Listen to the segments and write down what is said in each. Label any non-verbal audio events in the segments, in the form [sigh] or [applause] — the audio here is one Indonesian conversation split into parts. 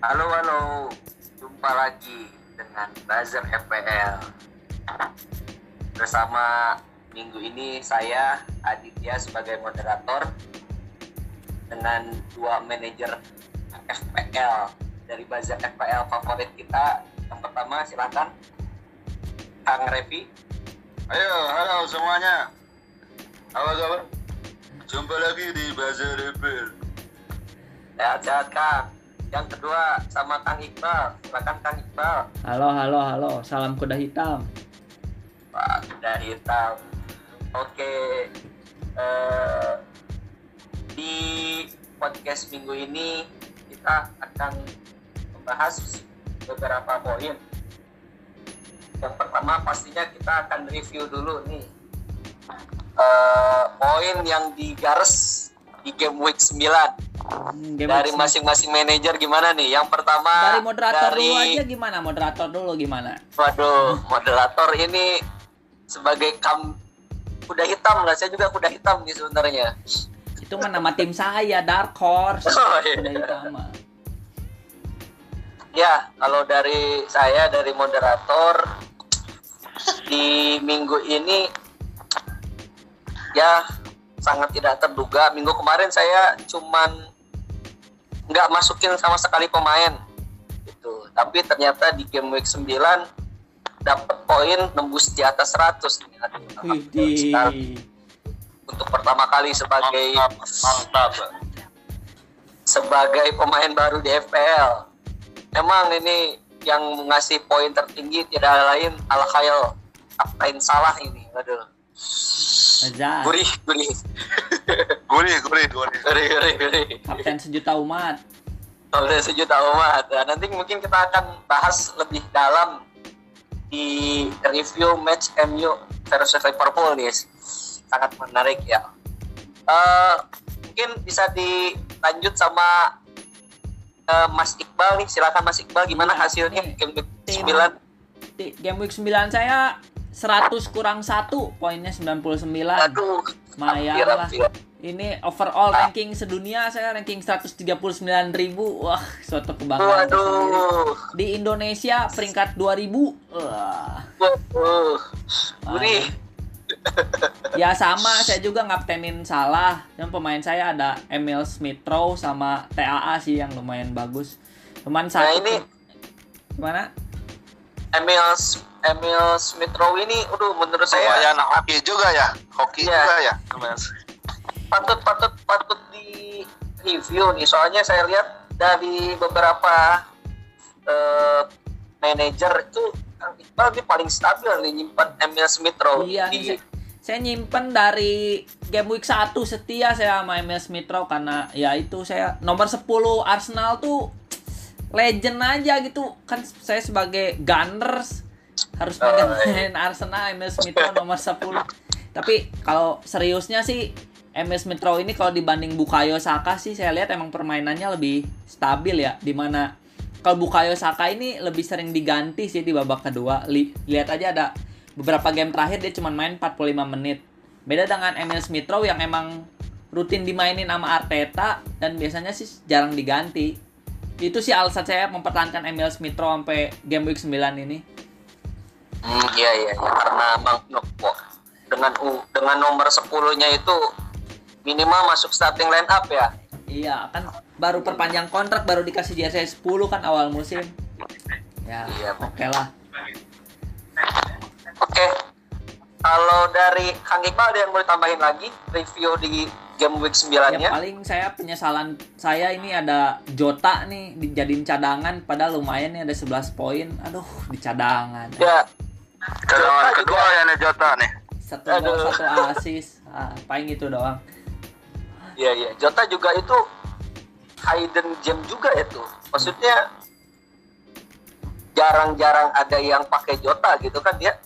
Halo, halo. Jumpa lagi dengan Buzzer FPL. Bersama minggu ini saya Aditya sebagai moderator dengan dua manajer FPL dari Buzzer FPL favorit kita. Yang pertama silakan Kang Revi. Ayo, halo semuanya. Apa kabar? Jumpa lagi di Buzzer FPL. Sehat-sehat Kang. Yang kedua sama Kang Iqbal. Silakan Kang Iqbal. Halo, halo, halo. Salam kuda hitam. Pak kuda hitam. Oke. Eh, di podcast minggu ini kita akan membahas beberapa poin. Yang pertama pastinya kita akan review dulu nih eh, poin yang digares di game week 9 Hmm, game dari masing-masing manajer gimana nih? Yang pertama dari moderator dari- dulu aja gimana? Moderator dulu gimana? Waduh, moderator ini sebagai kam kuda hitam lah. Saya juga kuda hitam nih sebenarnya. Itu mah nama tim saya Dark Horse. Oh, iya. Kuda hitam. Ya, kalau dari saya dari moderator di minggu ini ya sangat tidak terduga. Minggu kemarin saya cuman nggak masukin sama sekali pemain gitu. Tapi ternyata di game week 9 dapat poin nembus di atas 100 nih. Aduh, untuk pertama kali sebagai Mantap, mantap. sebagai pemain baru di FPL. Emang ini yang ngasih poin tertinggi tidak lain Al Khail Kapten Salah ini. Waduh. Azar. Gurih, gurih. [laughs] Gurih, gurih, gurih. Gurih, gurih, gurih. Kapten sejuta umat. Oleh sejuta umat. Nah, nanti mungkin kita akan bahas lebih dalam di review match MU versus Liverpool nih. Sangat menarik ya. Eh, mungkin bisa dilanjut sama eh, Mas Iqbal nih. Silakan Mas Iqbal gimana hasilnya game week Tim. 9? Di game week 9 saya 100 kurang 1, poinnya 99. Aduh, hampir, lah. Ini overall ranking sedunia saya ranking 139.000. Wah, suatu kebanggaan. Waduh, Di Indonesia peringkat 2000. Wah. Ya sama, saya juga ngaptenin salah. Dan pemain saya ada Emil Smith Rowe sama TAA sih yang lumayan bagus. Cuman satu Nah, ini- tuh- gimana? Emil Emil Smith Rowe ini, aduh menurut saya Lumayan hoki juga ya, hoki Iya. juga ya. patut patut patut di review nih soalnya saya lihat dari beberapa eh, manajer itu Iqbal ini paling stabil nih nyimpan Emil Smith Rowe Iya, di nih, saya, saya nyimpen dari game week 1 setia saya sama Emil Smith Rowe karena ya itu saya nomor 10 Arsenal tuh legend aja gitu. Kan saya sebagai Gunners harus Oh, pegang Arsenal Emil Smith Rowe nomor 10. Tapi kalau seriusnya sih Emil Smith Rowe ini kalau dibanding Bukayo Saka sih saya lihat emang permainannya lebih stabil ya di mana kalau Bukayo Saka ini lebih sering diganti sih di babak kedua. Li- lihat aja ada beberapa game terakhir dia cuma main 45 menit. Beda dengan Emil Smith Rowe yang emang rutin dimainin sama Arteta dan biasanya sih jarang diganti. Itu sih alasan saya mempertahankan Emil Smith Rowe sampai game week 9 ini. Hmm, iya iya karena Bang Nokpo dengan U dengan nomor 10-nya itu minimal masuk starting line up ya. Iya, kan baru perpanjang kontrak baru dikasih jersey 10 kan awal musim. Ya, Iya, oke lah. Oke. Kalau dari Kang Iqbal ada yang mau ditambahin lagi review di game week 9-nya? Ya paling saya penyesalan saya ini ada Jota nih dijadiin cadangan padahal lumayan nih ada 11 poin. Aduh, di cadangan. Ya, Cadangan kedua ya nih Jota nih. Satu gol, satu asis. Ah, paling gitu doang. Iya iya, Jota juga itu hidden gem juga itu. Maksudnya jarang-jarang ada yang pakai Jota gitu kan dia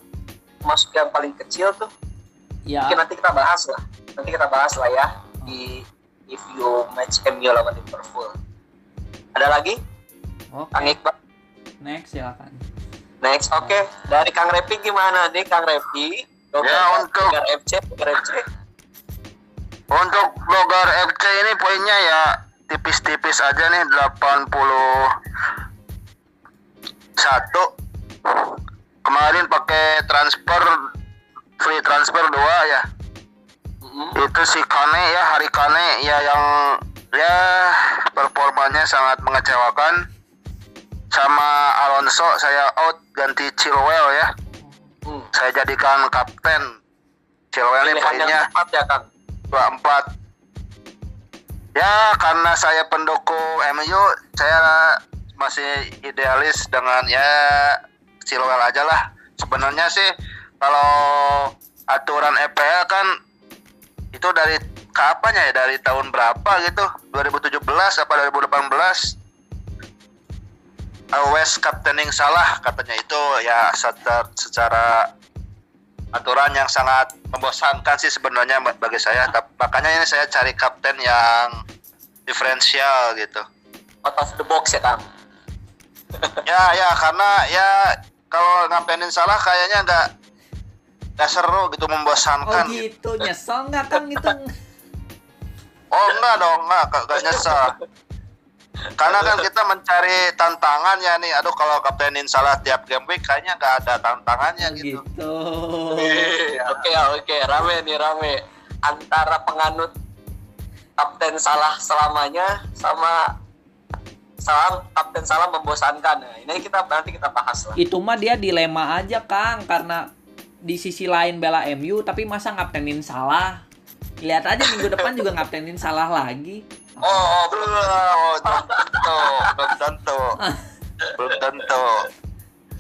masuk yang paling kecil tuh. Ya, Mungkin nanti kita bahas lah. Nanti kita bahas lah ya di review match MU lawan Liverpool. Ada lagi? oke. Kang Iqbal? Next silakan. Next, oke. Dari Kang Repi gimana nih Kang Repi? Ya, untuk- Logar FC, Logar FC. Untuk Logar FC ini poinnya ya tipis-tipis aja nih 80 satu kemarin pakai transfer free transfer dua ya Mm-mm. itu si Kane ya hari Kane ya yang ya performanya sangat mengecewakan sama Alonso saya out ganti Chilwell ya. Hmm. saya jadikan kapten. Chilwell ini poinnya ya Kang? 24 ya karena saya pendukung MU saya masih idealis dengan ya Chilwell aja lah. Sebenarnya sih kalau aturan EPL kan itu dari kapan ya? Dari tahun berapa gitu? 2017 apa 2018 always captaining salah katanya itu. Ya secara, secara aturan yang sangat membosankan sih sebenarnya bagi saya. Makanya ini saya cari kapten yang diferensial gitu. Out of the box ya Kang? [laughs] Ya ya karena ya kalau ngapainin salah kayaknya nggak nggak seru gitu Oh membosankan gitu, nyesel nggak Kang itu? [laughs] oh enggak dong enggak nggak- nggak nyesel [laughs] karena kan kita mencari tantangan ya nih aduh kalau kaptenin salah tiap game week kayaknya nggak ada tantangannya gitu gitu. Oke oke rame nih rame antara penganut kapten salah selamanya sama salah kapten salah membosankan. Nah, ini kita nanti kita bahas lah. Itu mah dia dilema aja Kang karena di sisi lain bela MU tapi masa ngaptenin salah. Lihat aja minggu depan juga ngaptenin salah lagi. Oh, oh belum tentu belum tentu belum tentu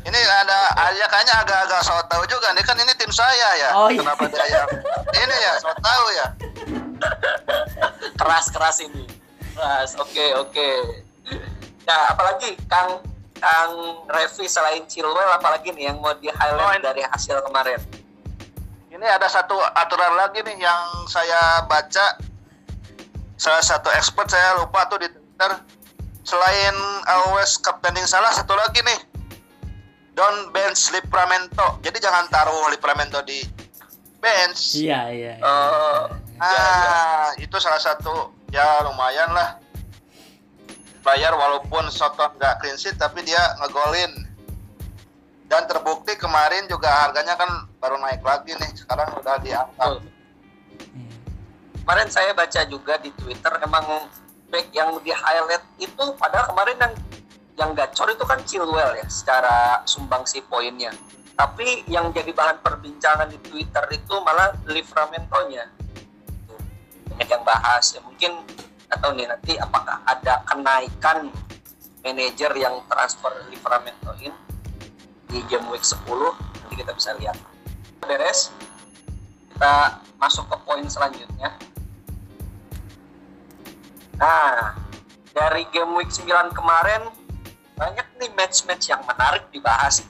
ini ada aja kayaknya agak-agak so tahu juga nih kan ini tim saya ya Oh, iya. kenapa dia yang ini ya so tahu ya keras keras ini. Keras. Oke oke. Nah apalagi Kang Kang Revi selain Chilwell apalagi nih yang mau di Oh, highlight ini- dari hasil kemarin? ini ada satu aturan lagi nih yang saya baca salah satu expert saya lupa tuh di Twitter selain always captaining salah satu lagi nih don't bench Livramento jadi jangan taruh Livramento di bench Iya iya. iya. Oh, ya, ya. ah itu salah satu ya lumayan lah bayar walaupun Soton nggak clean sheet tapi dia ngegolin dan terbukti kemarin juga harganya kan baru naik lagi nih sekarang udah diangkat Betul. Kemarin saya baca juga di Twitter emang back yang di highlight itu padahal kemarin yang yang gacor itu kan Chilwell ya secara sumbangsi poinnya. Tapi yang jadi bahan perbincangan di Twitter itu malah Livramento-nya. Banyak yang bahas ya mungkin atau nih nanti apakah ada kenaikan manajer yang transfer Livramento in di game week 10 nanti kita bisa lihat. Beres kita masuk ke poin selanjutnya. Nah, dari game week 9 kemarin banyak nih match-match yang menarik dibahas.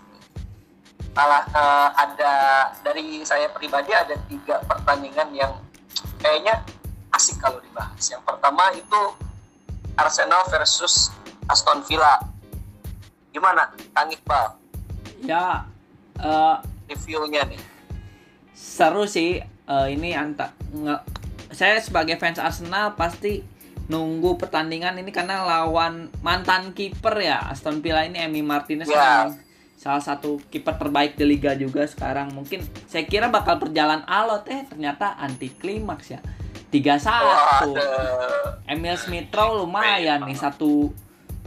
Malah eh, ada dari saya pribadi ada tiga pertandingan yang kayaknya asik kalau dibahas. Yang pertama itu Arsenal versus Aston Villa. Gimana, Kang Iqbal? Ya eh, Reviewnya nih. seru sih Eh, ini anta nge- saya sebagai fans Arsenal pasti nunggu pertandingan ini karena lawan mantan kiper ya. Aston Villa ini Emi Martinez Ya. memang salah satu kiper terbaik di liga juga sekarang. Mungkin saya kira bakal berjalan alot eh ternyata anti klimaks ya. 3-1 Waduh. Emil Smith Rowe lumayan nih satu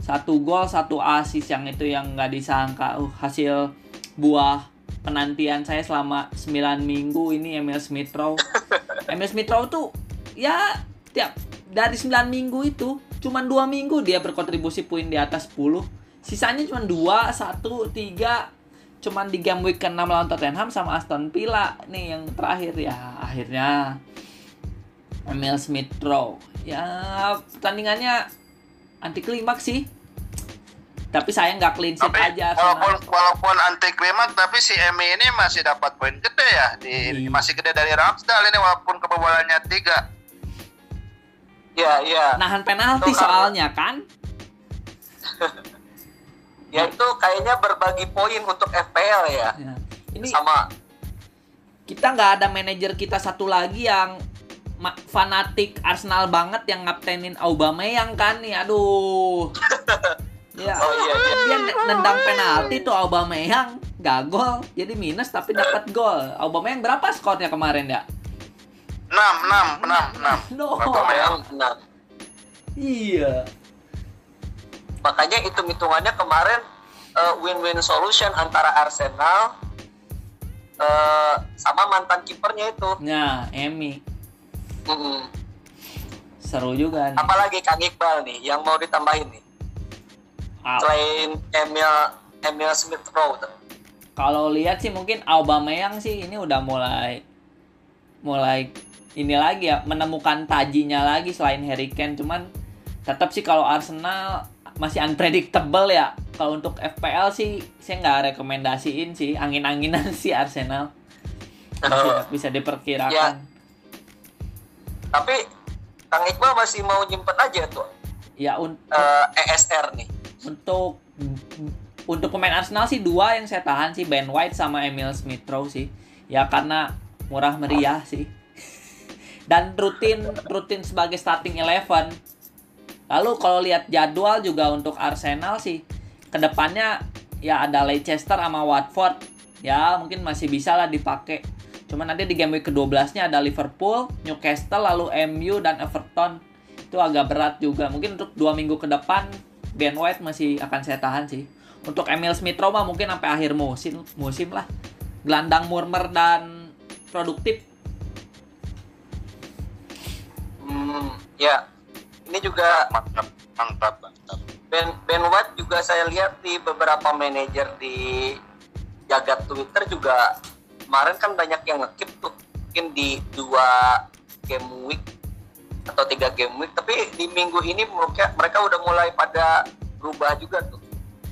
satu gol satu assist yang itu yang nggak disangka. Uh, hasil buah penantian saya selama 9 minggu ini Emil Smith Rowe. [laughs] Emil Smith Rowe tuh ya tiap dari 9 minggu itu cuman dua minggu dia berkontribusi poin di atas 10 sisanya cuma 2, 1, 3 cuman di game week ke-6 lawan Tottenham sama Aston Villa nih yang terakhir. Ya akhirnya Emil Smith Rowe. Ya pertandingannya anti klimaks sih. Tapi saya nggak clean sheet tapi aja walaupun Arsenal. walaupun anti klimaks tapi si Emi ini masih dapat poin gede ya. Di Iya. masih gede dari Ramsdale ini walaupun kebobolannya tiga Ya, ya. nahan penalti kalau- soalnya kan [laughs] Ya itu kayaknya berbagi poin untuk FPL ya. Ya. ini Sama kita nggak ada manajer kita satu lagi yang fanatik Arsenal banget yang ngaptenin Aubameyang kan nih aduh [laughs] Ya. Oh iya dia. Dia nendang penalti tuh Aubameyang gak gol, jadi minus tapi dapat gol. Aubameyang berapa skornya kemarin ya? 6 6 6 6. No. Aubameyang. Yang enam. Iya. Makanya hitung-hitungannya kemarin eh, win-win solution antara Arsenal eh, sama mantan kipernya itu. Nah, Emi Mm-mm. seru juga nih. Apalagi Kang Iqbal nih yang mau ditambahin nih. Ah, Selain Emil Emil Smith Rowe tuh. Kalau lihat sih mungkin Aubameyang sih ini udah mulai mulai ini lagi ya menemukan tajinya lagi selain Harry Kane. Cuman tetap sih kalau Arsenal masih unpredictable ya. Kalau untuk FPL sih saya nggak rekomendasiin sih. Angin-anginan [laughs] sih Arsenal. Masih Oh. bisa diperkirakan. Ya. Tapi Kang Iqbal masih mau nyimpen aja tuh ya un- eh, ESR nih. untuk untuk pemain Arsenal sih dua yang saya tahan sih. Ben White sama Emil Smith Rowe sih. Ya karena murah meriah sih dan rutin rutin sebagai starting eleven. Lalu kalau lihat jadwal juga untuk Arsenal sih ke depannya ya ada Leicester sama Watford. Ya mungkin masih bisa lah dipakai cuman nanti di game week ke-12 nya ada Liverpool, Newcastle, lalu MU dan Everton. Itu agak berat juga. Mungkin untuk dua minggu ke depan Ben White masih akan saya tahan sih. Untuk Emil Smith Rowe mah mungkin sampai akhir musim musim lah. Gelandang murmer dan produktif Hmm, ya. Ini juga Mantap, mantap, mantap. Ben Ben White juga saya lihat di beberapa manajer di jagat Twitter juga kemarin kan banyak yang ngekip tuh mungkin di dua game week atau tiga game week tapi di minggu ini mereka mereka udah mulai pada berubah juga tuh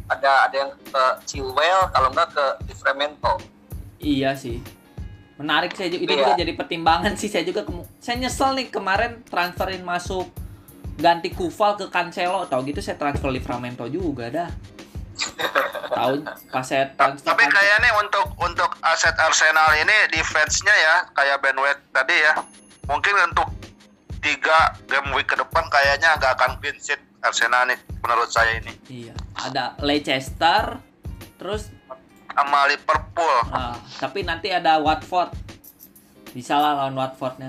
ada ada yang ke Chilwell kalau nggak ke Livramento Iya sih. Menarik saya juga itu Iya. juga jadi pertimbangan sih saya juga saya nyesel nih kemarin transferin masuk ganti Kufal ke Cancelo tau gitu saya transfer Livramento juga dah. Tahu pas saya transfer Tapi kayaknya untuk untuk aset Arsenal ini defense-nya ya kayak Ben White tadi ya. Mungkin untuk tiga game week ke depan kayaknya nggak akan clean sheet Arsenal nih menurut saya ini. Iya, ada Leicester terus Sama Liverpool ah, tapi nanti ada Watford. Bisa lah lawan Watfordnya.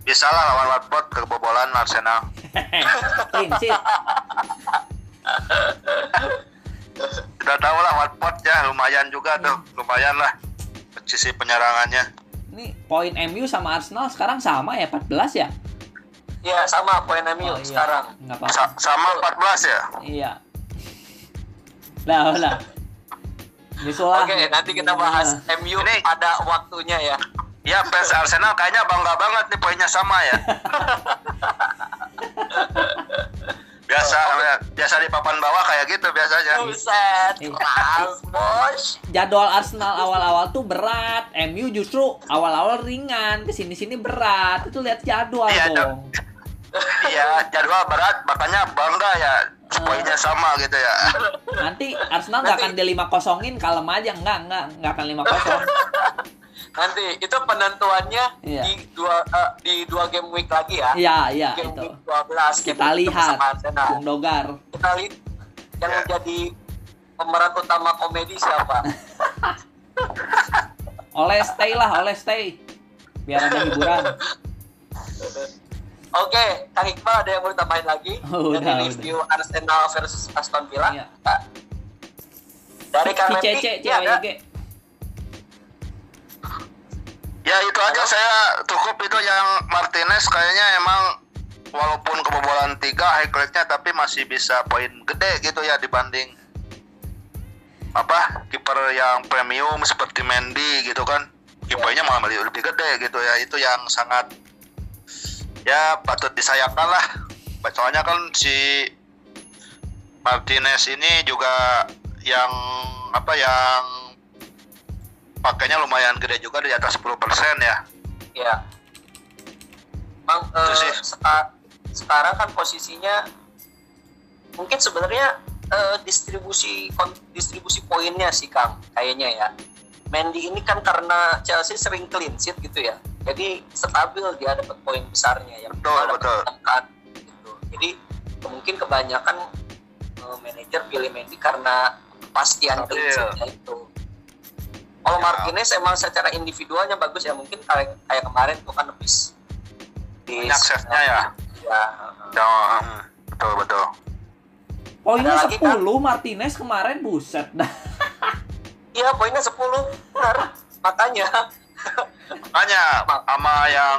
bisa lah lawan Watford kebobolan Arsenal. Clean sheet. Sudah tahu lah Watford ya lumayan juga tuh, lumayan lah sisi penyerangannya. Ini poin MU sama Arsenal sekarang sama ya 14 ya? ya sama poin MU Oh, iya. sekarang Nggak apa-apa. Sa- sama 14 ya. Iya. [laughs] Lah, lah. Nyusul lah. oke nanti kita bahas MU Ini- ada waktunya ya Ya fans Arsenal kayaknya bangga banget nih poinnya sama ya. [laughs] biasa biasa di papan bawah kayak gitu biasanya. Buset, Iya. bos Jadwal Arsenal awal-awal tuh berat, MU justru awal-awal ringan, ke sini-sini berat. Itu lihat jadwal Iya, dong. [laughs] Iya jadwal berat makanya bangga ya poinnya sama gitu ya. Nanti Arsenal nggak akan di lima kosongin, kalem aja nggak nggak nggak akan lima kosong. [laughs] nanti itu penentuannya Iya. di dua eh, di dua game week lagi ya Iya iya game itu. week 12 game Kita lihat. Bung Dogar. kita lihat yang Ya. menjadi pemeran utama komedi siapa [laughs] Oleh stay lah, oleh stay. Biar ada hiburan. [laughs] Oke, Kang Iqbal ada yang mau tambahin lagi [laughs] Oh, dari udah, review Arsenal versus Aston Villa? Iya. Pak. Dari Kang Si Randy, Cece, CWG. Ya itu aja saya cukup itu yang Martinez kayaknya emang walaupun kebobolan tiga high nya tapi masih bisa poin gede gitu ya dibanding apa kiper yang premium seperti Mendy gitu kan kipernya malah lebih lebih gede gitu ya itu yang sangat ya patut disayangkan lah soalnya kan si Martinez ini juga yang apa yang pakainya lumayan gede juga di atas 10% ya ya. Bang, eh, sih. seka- sekarang kan posisinya mungkin sebenarnya eh, distribusi distribusi poinnya sih Kang kayaknya ya. Mendy ini kan karena Chelsea sering clean sheet gitu ya. Jadi stabil dia dapat poin besarnya ya. Betul, Dapat betul. tekan gitu. Jadi mungkin kebanyakan eh, manajer pilih Mendy karena kepastian sheet-nya itu. Kalau Ya. Martinez emang secara individualnya bagus ya mungkin kayak kayak kemarin tuh kan di Banyak save-nya ya? Ya. Ya, hmm, betul betul. Poinnya Ada lagi, 10 Martinez kemarin buset dah. Iya poinnya 10 benar. [laughs] Makanya Makanya sama yang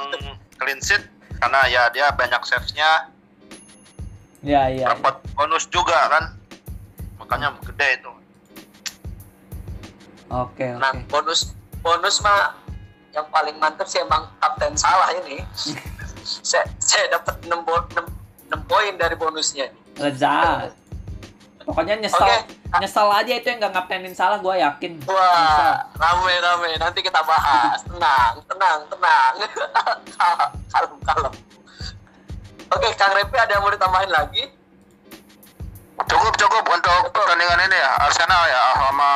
clean sheet karena ya dia banyak save-nya Ya iya. dapat bonus juga kan. Makanya gede itu. Oke nah oke. bonus bonus mah yang paling mantep sih emang kapten salah ini. [laughs] saya saya dapat 6, bo- 6, 6 poin dari bonusnya. Lezat. Pokoknya nyesel Oke. nyesel aja itu yang nggak ngaptenin salah gue yakin. Wah, rame rame. Nanti kita bahas. Tenang, tenang, tenang. [laughs] kalem, kalem. Oke, Kang Repi ada yang mau ditambahin lagi? Cukup cukup untuk pertandingan ini ya Arsenal ya sama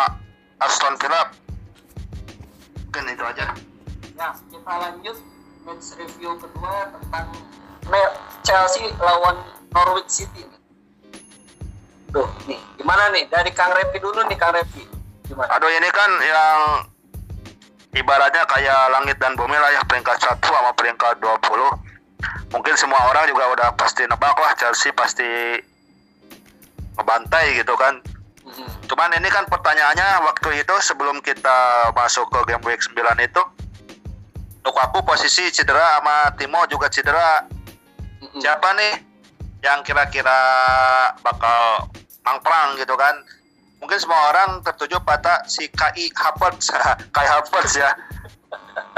Aston Villa. Mungkin itu aja. Nah, kita lanjut match review kedua tentang Chelsea lawan Norwich City. Tuh, nih, gimana nih? Dari Kang Repi dulu nih, Kang Repi. Gimana? Aduh ini kan yang ibaratnya kayak langit dan bumi lah ya peringkat satu sama peringkat 20 mungkin semua orang juga udah pasti nebak lah Chelsea pasti ngebantai gitu kan Mhm. cuman ini kan pertanyaannya waktu itu sebelum kita masuk ke game week 9 itu Lukaku posisi cedera sama Timo juga cedera Mhm. siapa nih yang kira-kira bakal mangprang gitu kan. Mungkin semua orang tertuju pada si KI Havertz [laughs] Kai Havertz ya.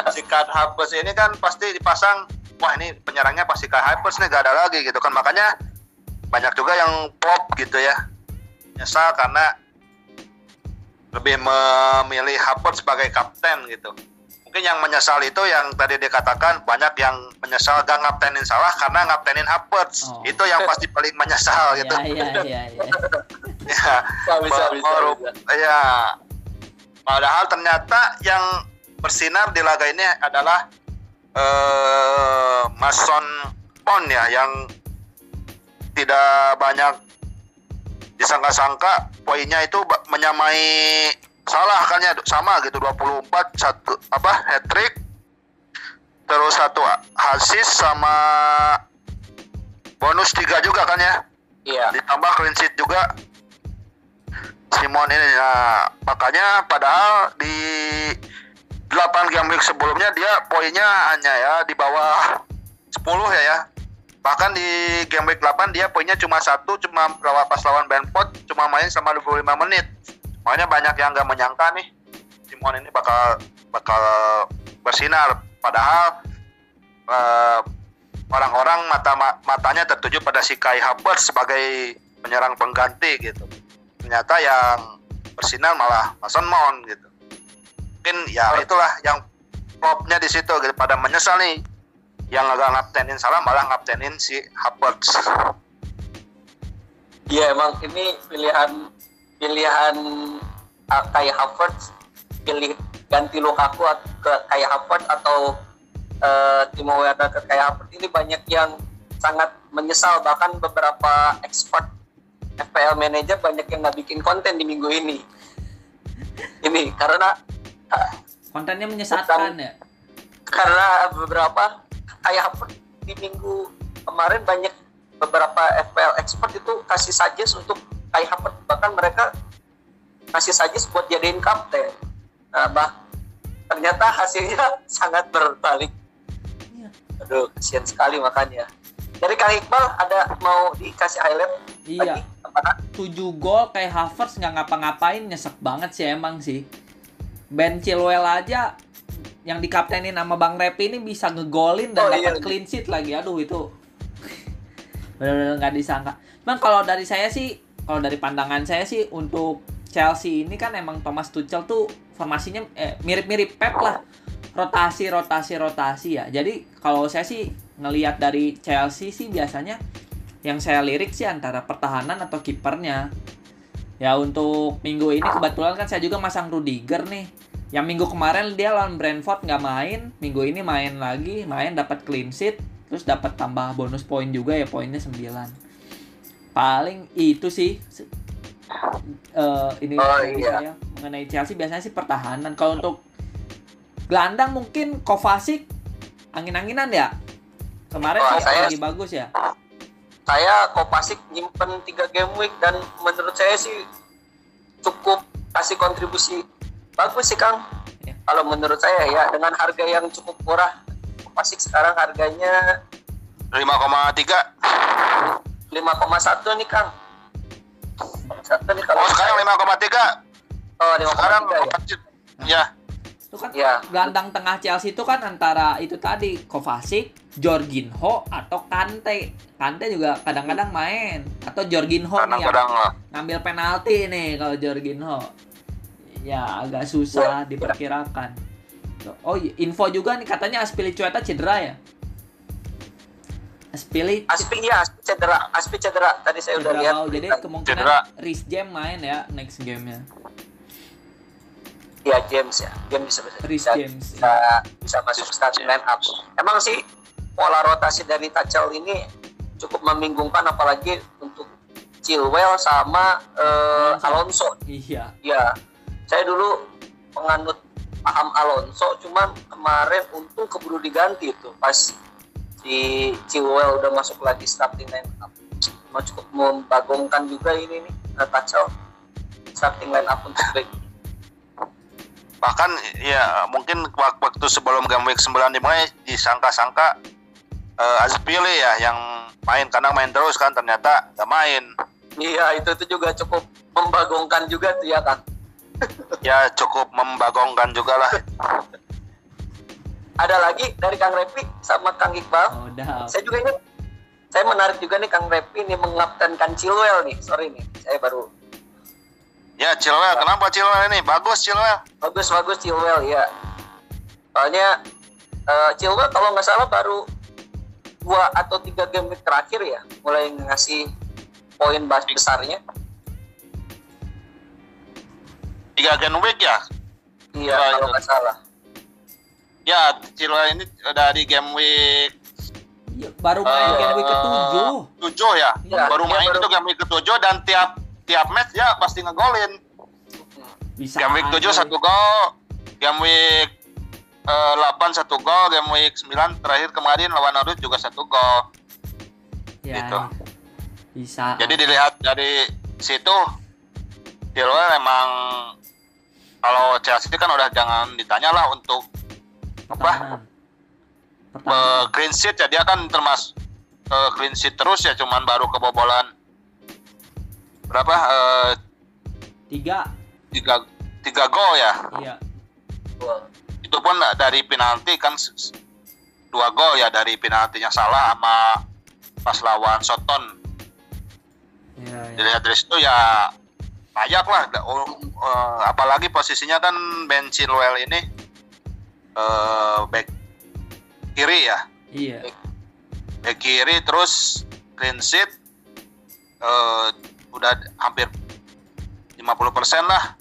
Si Kai Havertz ini kan pasti dipasang wah ini penyerangnya pasti Kai Havertz nih gak ada lagi gitu kan. Makanya banyak juga yang pop gitu ya. Nyesal karena lebih memilih Havertz sebagai kapten gitu mungkin yang menyesal itu yang tadi dikatakan banyak yang menyesal gak ngaptenin salah karena ngaptenin Havertz Oh. itu yang pasti paling menyesal gitu [laughs] Ya ya ya ya. ya Bisa, bisa, bisa, Baru- bisa. ya padahal ternyata yang bersinar di laga ini adalah eh Mason Pon ya yang tidak banyak disangka-sangka poinnya itu menyamai salah kan ya sama gitu 24 satu apa hat trick terus satu assist sama bonus tiga juga kan ya? Iya. ditambah clean sheet juga. Simon ini nah, makanya padahal di 8 game week sebelumnya dia poinnya hanya ya di bawah 10 ya ya. Bahkan di game week 8 dia poinnya cuma satu cuma lawan pas lawan Brentford cuma main selama 25 menit makanya banyak yang nggak menyangka nih Simon ini bakal bakal bersinar padahal eh, orang-orang mata ma- matanya tertuju pada si Kai Havertz sebagai penyerang pengganti gitu. Ternyata yang bersinar malah Mason Mount gitu. Mungkin ya itulah yang flopnya di situ gitu. Pada menyesal nih yang agak ngaptenin salah malah ngaptenin si Havertz. Iya emang ini pilihan pilihan uh, kayak Havertz pilih ganti Lukaku ke kayak Havertz atau uh, Timo Werner ke kayak Havertz. Ini banyak yang sangat menyesal. Bahkan beberapa expert FPL manager banyak yang nggak bikin konten di minggu ini. Ini karena uh, Kontennya menyesatkan ya. karena beberapa kayak di minggu kemarin banyak beberapa FPL expert itu kasih suggest untuk kayak Havertz bahkan mereka kasih suggest buat jadiin kapten nah, bah ternyata hasilnya [laughs] sangat berbalik Iya. aduh kasihan sekali makanya dari Kang Iqbal ada mau dikasih highlight Iya. 7 gol kayak Havertz nggak ngapa-ngapain nyesek banget sih emang sih. Ben Chilwell aja yang dikaptenin sama Bang Repi ini bisa ngegolin dan Oh, dapat iya. clean sheet lagi. Aduh itu [laughs] benar-benar nggak disangka. Cuman kalau dari saya sih, kalau dari pandangan saya sih untuk Chelsea ini kan emang Thomas Tuchel tuh formasinya eh, mirip-mirip Pep lah. Rotasi, rotasi, rotasi ya. Jadi kalau saya sih ngelihat dari Chelsea sih biasanya yang saya lirik sih antara pertahanan atau kipernya. Ya untuk minggu ini kebetulan kan saya juga masang Rudiger nih. Yang minggu kemarin dia lawan Brentford nggak main, minggu ini main lagi, main dapat clean sheet, terus dapat tambah bonus poin juga ya poinnya 9. Paling itu sih eh, ini Oh, iya. saya mengenai Chelsea biasanya sih pertahanan kalau untuk gelandang mungkin Kovacic angin-anginan ya kemarin sih saya- lagi bagus ya saya Kopasik nyimpen 3 game week dan menurut saya sih cukup kasih kontribusi bagus sih Kang. Ya. Kalau menurut saya ya dengan harga yang cukup murah Kopasik sekarang harganya 5,3 5,1 nih Kang. Satu nih kalau oh sekarang 5,3 Oh, sekarang 5,3 ya. ya itu kan Ya. gelandang tengah Chelsea itu kan antara itu tadi Kovacic, Jorginho atau Kante. Kante juga kadang-kadang main atau Jorginho nih yang lah ngambil penalti nih kalau Jorginho. Ya agak susah diperkirakan. Oh iya, info juga nih katanya Aspilicueta cedera ya. Aspili Aspi ya, Aspi cedera, Aspi cedera. Tadi saya udah cedera lihat. mau jadi kemungkinan Cedera. Rhys James main ya next gamenya. Ya James ya, James bisa bisa, Rhys bisa, James. bisa, bisa masuk starting line up. Emang sih pola rotasi dari Tachel ini cukup membingungkan apalagi untuk Chilwell sama eh, Alonso. Iya. Ya, saya dulu penganut paham Alonso, cuman kemarin untung keburu diganti itu pas si Chilwell udah masuk lagi starting line up. Mau cukup membagongkan juga ini nih eh, Tachel starting line up untuk back. bahkan ya mungkin wak- waktu sebelum game week 9 dimulai disangka-sangka eh Azpili ya yang main karena main terus kan ternyata nggak main Iya itu itu juga cukup membagongkan juga tuh ya kan. ya cukup membagongkan juga lah [laughs] Ada lagi dari Kang Repi sama Kang Iqbal. Oh. Saya juga ini saya menarik juga nih Kang Repi nih mengaptenkan Chilwell nih. Sorry nih, saya baru ya Chilwell kenapa Chilwell ini bagus Chilwell bagus bagus Chilwell ya. Soalnya eh, Chilwell kalau nggak salah baru dua atau tiga game terakhir ya mulai ngasih poin bas besarnya. tiga game week ya Iya kalau nggak salah. Ya Chilwell ini dari game week Iya, baru main Eh, game week ke-7. tujuh ya Iya, baru dia main baru- itu game week ketujuh dan tiap tiap match ya pasti ngegolin Bisa. game week. 7 satu gol game week eh, 8 satu gol game week 9 terakhir kemarin lawan Norwich juga satu gol Ya, gitu. Bisa. jadi dilihat dari situ Chilwell emang kalau Chelsea kan udah jangan ditanya lah untuk apa Pertahanan. clean sheet ya dia kan termasuk eh, clean sheet terus ya cuman baru kebobolan berapa eh, Tiga. tiga tiga gol ya Iya. Wah. itu pun dari penalti kan dua gol ya dari penaltinya salah sama pas lawan Soton Iya, iya. dilihat dari situ ya layak lah oh, apalagi posisinya kan Ben Chilwell ini eh back kiri ya Iya. back kiri terus clean sheet eh, udah hampir 50% lah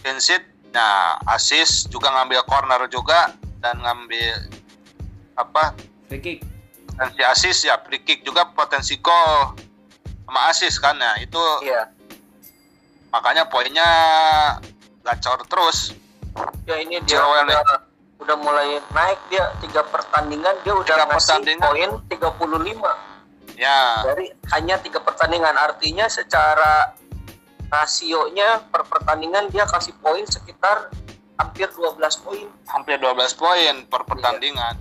clean sheet nah assist juga ngambil corner juga dan ngambil apa Free kick. potensi assist ya free kick juga potensi gol sama assist kan nah itu Iya. makanya poinnya gacor terus Ya ini dia. Nih. udah, udah mulai naik dia tiga pertandingan dia udah Tiga ngasih poin 35 ya. Dari hanya tiga pertandingan. Artinya secara rasionya per pertandingan dia kasih poin sekitar hampir 12 poin. Hampir 12 poin per pertandingan.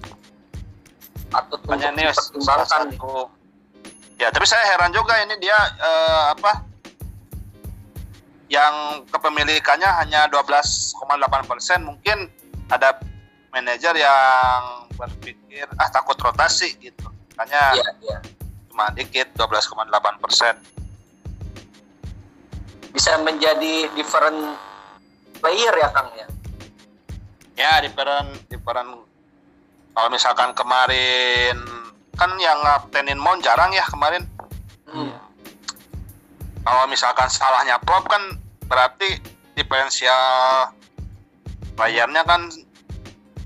Atau untuk makanya ini dipertimbangkan. ya tapi saya heran juga ini dia eh, apa yang kepemilikannya hanya 12,8 persen. Mungkin ada manajer yang berpikir ah takut rotasi gitu. Makanya Iya, iya. cuma dikit 12,8 persen. Bisa menjadi different player ya Kang ya? Ya di peran di peran kalau misalkan kemarin kan yang ngaptenin Mon jarang ya kemarin. Hmm. Kalau misalkan salahnya Klopp kan berarti diferensial playernya kan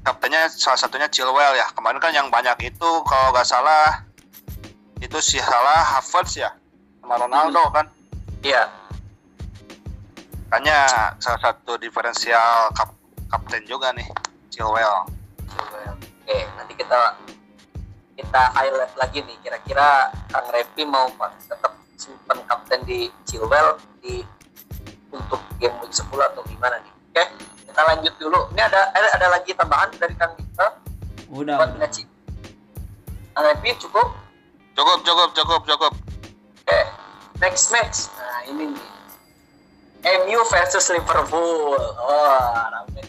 kaptennya salah satunya Chilwell ya kemarin kan yang banyak itu kalau nggak salah itu si salah Havertz ya sama Ronaldo kan Iya. hanya salah satu diferensial kap kapten juga nih Chilwell Oke, nanti kita kita highlight lagi nih. Kira-kira Kang Repi mau tetap simpen kapten di Chilwell di untuk game week 10 atau gimana nih? Oke, kita lanjut dulu. Ini ada ada, ada lagi tambahan dari Kang Iqbal Udah, buat. Kang Repi cukup? cukup cukup cukup cukup Oke, next match. Nah ini nih. MU versus Liverpool. Oh, rame.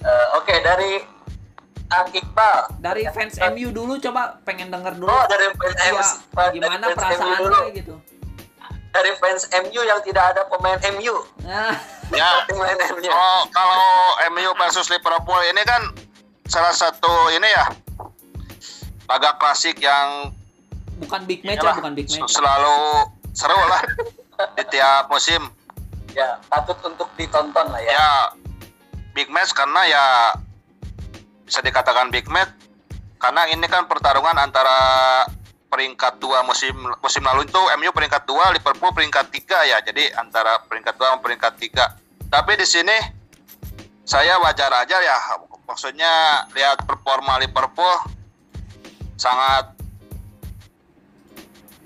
Eh, Oke, dari Kang Iqbal. Dari fans MU dulu coba pengen denger dulu. Oh, dari fans Iya, MU. gimana fans MU perasaannya dulu. gitu. Dari fans MU yang tidak ada pemain MU. Nah, ya [laughs] Pemain MU. Oh, kalau MU versus Liverpool ini kan salah satu ini ya laga klasik yang bukan big match inilah, lah, bukan big match. selalu seru lah [laughs] di tiap musim. Ya, patut untuk ditonton lah ya. Ya big match karena ya bisa dikatakan big match karena ini kan pertarungan antara peringkat dua musim musim lalu itu MU peringkat dua Liverpool peringkat tiga ya jadi antara peringkat dua sama peringkat tiga. Tapi di sini saya wajar aja ya maksudnya lihat performa Liverpool sangat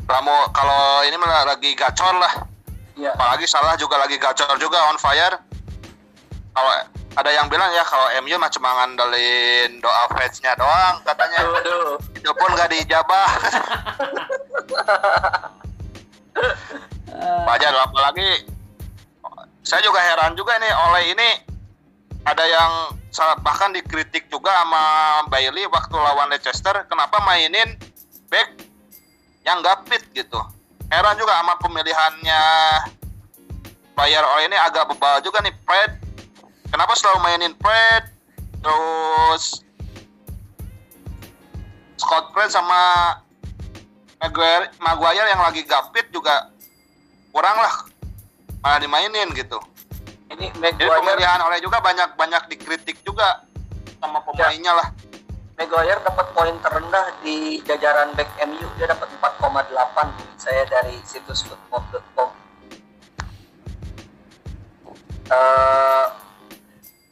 Ramo kalau ini malah lagi gacor lah. Iya. apalagi salah juga lagi gacor juga on fire. Kalau ada yang bilang ya kalau MU mah cuma ngandelin doa fansnya doang katanya. Aduh. itu pun gak dijabah Eh, [laughs] wajar apalagi saya juga heran juga nih oleh ini ada yang bahkan dikritik juga sama Bailey waktu lawan Leicester kenapa mainin back yang gak fit gitu. Heran juga sama pemilihannya player oleh ini agak bebal juga nih Fred kenapa selalu mainin Fred terus Scott Fred sama Maguire, Maguire yang lagi gapit juga kurang lah malah dimainin gitu. Ini Jadi Maguire, pemilihan oleh juga banyak banyak dikritik juga sama pemainnya lah. Maguire dapat poin terendah di jajaran back MU. Dia dapat 4,8 saya dari situs football.com. Eh,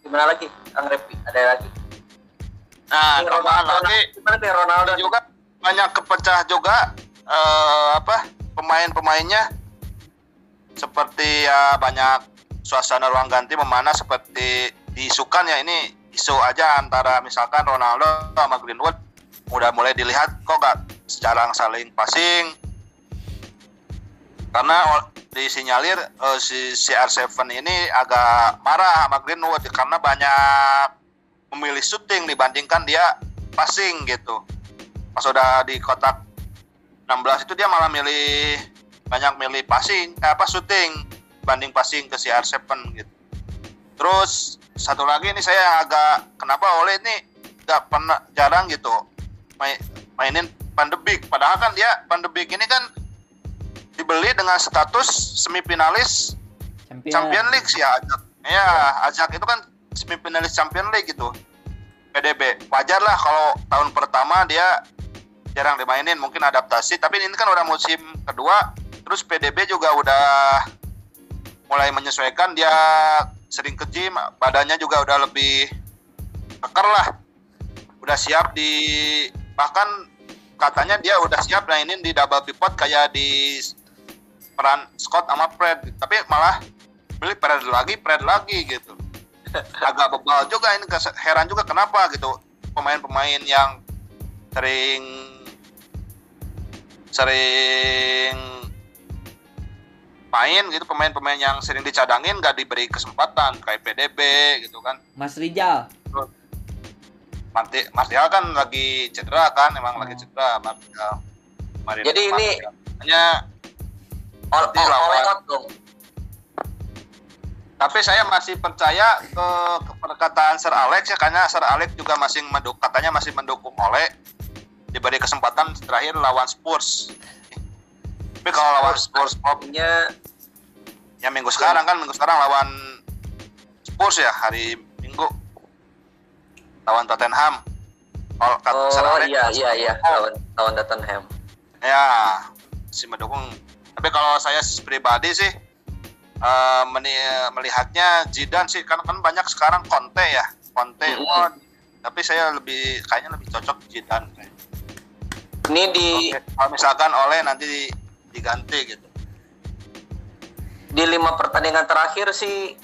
gimana lagi, Kang Repi? Ada lagi? Nah, tambahan Ronaldo, lagi gimana nih Ronaldo? ini juga banyak kepecah juga eh, apa pemain-pemainnya seperti ya banyak suasana ruang ganti memanas seperti diisukan ya ini isu aja antara misalkan Ronaldo sama Greenwood udah mulai dilihat kok gak secara saling passing karena disinyalir eh, si CR7 ini agak marah sama Greenwood karena banyak memilih syuting dibandingkan dia passing gitu. Pas udah di kotak 16 itu dia malah milih banyak milih passing eh, apa syuting banding passing ke CR7 gitu. Terus satu lagi ini saya agak kenapa oleh ini nggak pernah jarang gitu main, mainin Pandebik padahal kan dia Pandebik ini kan dibeli dengan status semifinalis champion. Champion League sih ya Ajak. Ya, Ajak itu kan semifinalis Champion League gitu. PDB. Wajar lah kalau tahun pertama dia jarang dimainin, mungkin adaptasi. Tapi ini kan udah musim kedua, terus PDB juga udah mulai menyesuaikan. Dia sering ke gym, badannya juga udah lebih keker lah. Udah siap di bahkan katanya dia udah siap mainin di double pivot kayak di peran Scott sama Fred. Tapi malah beli Fred lagi Fred lagi gitu. [laughs] Agak bebal juga ini heran juga kenapa gitu. Pemain-pemain yang sering sering main gitu. Pemain-pemain yang sering dicadangin gak diberi kesempatan kayak PDB gitu kan. Mas Rijal. Marti Martial kan lagi cedera kan emang lagi Oh. cedera Martial. Kemarin- Jadi ini- hanya All, all, all lawan. out dong. Tapi saya masih percaya ke, ke perkataan Sir Alex ya karena Sir Alex juga masih menduk katanya masih mendukung oleh diberi kesempatan terakhir lawan Spurs. Tapi kalau lawan Spurs Artinya ya minggu sekarang kan minggu sekarang lawan Spurs ya hari Minggu lawan Tottenham. Kalau kata Sir Oh Alex, iya iya iya lawan lawan Tottenham. ya si mendukung tapi kalau saya pribadi sih meni- melihatnya Zidane sih kan kan banyak sekarang Conte ya Conte Mm-mm. wah, tapi saya lebih kayaknya lebih cocok Zidane kayaknya. Ini di kalau misalkan oleh nanti di- diganti gitu di lima pertandingan terakhir sih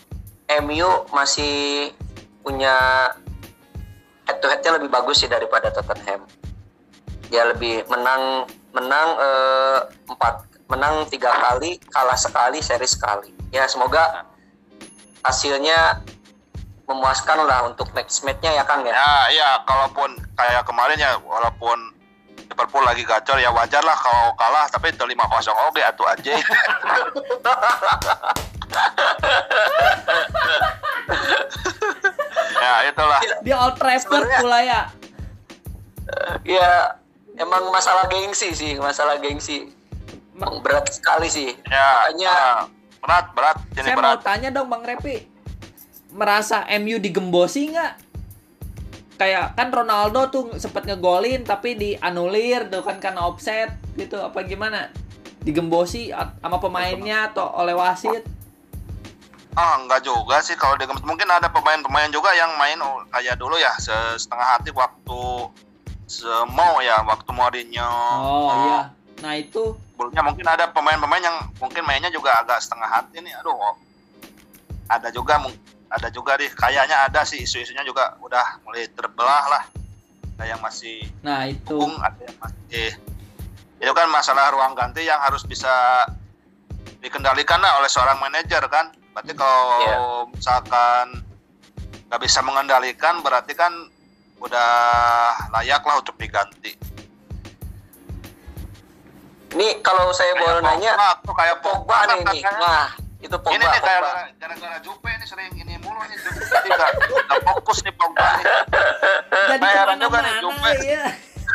MU masih punya head to headnya lebih bagus sih daripada Tottenham. Dia lebih menang menang eh, empat menang tiga kali kalah sekali seri sekali. Ya semoga hasilnya memuaskan lah untuk next matchnya ya Kang ya. ya ya kalaupun kayak kemarin ya walaupun Liverpool lagi gacor ya wajar lah kalau kalah tapi itu 5-0 oke atuh aja [laughs] ya itulah Di Old Trafford pula ya. Ya emang masalah gengsi sih masalah gengsi Ma- berat sekali sih. ya Makanya ah, berat berat ini Saya mau berat tanya dong Bang Repi. Merasa MU digembosi nggak? Kayak kan Ronaldo tuh sempet ngegolin tapi dianulir tuh kan karena offset gitu apa gimana? Digembosi sama pemainnya atau oleh wasit? Ah, enggak juga sih kalau dia mungkin ada pemain-pemain juga yang main kayak dulu ya se- setengah hati waktu semau ya waktu Mourinho. Oh iya. Nah itu Sebelumnya mungkin ada pemain-pemain yang mungkin mainnya juga agak setengah hati nih. Aduh. oh. Ada juga mung- ada juga deh kayaknya ada sih isu-isunya juga udah mulai terbelah lah. Ada yang masih nah itu. dukung, ada yang masih itu kan masalah ruang ganti yang harus bisa dikendalikan lah oleh seorang manajer kan berarti kalau Iya. misalkan nggak bisa mengendalikan berarti kan udah layak lah untuk diganti ini kalau saya boleh nanya Pogba, tuh kayak Pogba kan nih nih. katanya. Nah, itu Pogba. ini nih kayak gara-gara Jupe ini sering ini mulu nih jadi nggak fokus nih Pogba nih Jadi bayaran juga nih, Jupe. ya.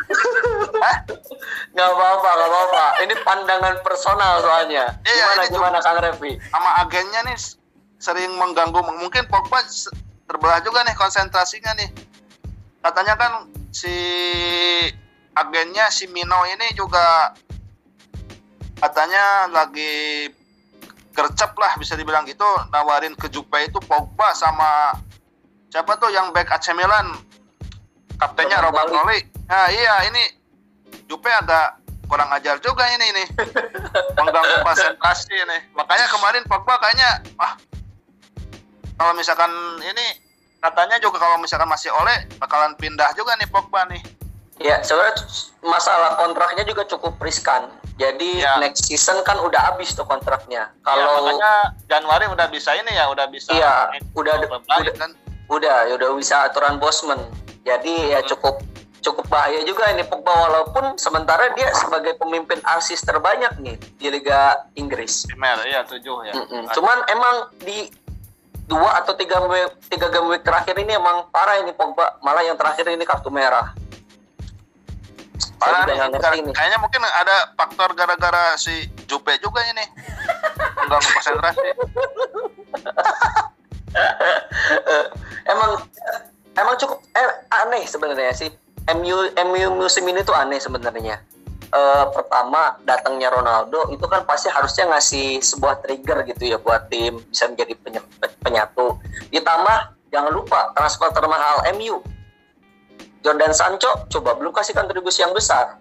[laughs] Nggak apa-apa, nggak apa-apa. Ini pandangan personal soalnya. Iya, Gimana ini gimana Kang Revi? sama agennya nih sering mengganggu mungkin Pogba terbelah juga nih konsentrasinya nih katanya kan si agennya si Mino ini juga katanya lagi gercep lah bisa dibilang gitu. Nawarin ke Jupe itu Pogba sama siapa tuh yang back AC Milan? Kaptennya Robert Robert Oli nah iya ini Jupe agak kurang ajar juga ini nih [laughs] mengganggu konsentrasi ini. Makanya kemarin Pogba kayaknya ah kalau misalkan ini katanya juga kalau misalkan masih oleh bakalan pindah juga nih Pogba nih. Ya, sebenarnya masalah kontraknya juga cukup riskan. Jadi Ya. next season kan udah habis tuh kontraknya. Ya, Kalau makanya Januari udah bisa ini ya udah bisa Iya, udah- udah- kan udah ya udah bisa aturan Bosman. Jadi ya Hmm. cukup cukup bahaya juga ini Pogba walaupun sementara dia sebagai pemimpin asis terbanyak nih di Liga Inggris. Primer iya tujuh ya Mm-mm. Cuman emang di dua atau tiga tiga game week terakhir ini emang parah ini Pogba. Malah yang terakhir ini kartu merah. Parah nih, gara- nih. kayaknya mungkin ada faktor gara-gara si Jupe juga ini mengganggu konsentrasi [laughs] emang emang cukup eh, aneh sebenarnya sih. MU MU musim ini tuh aneh sebenarnya. Eh, pertama datangnya Ronaldo itu kan pasti harusnya ngasih sebuah trigger gitu ya buat tim bisa menjadi penyatu. Ditambah jangan lupa transfer termahal MU. Jordan Sancho coba belum kasih kontribusi yang besar.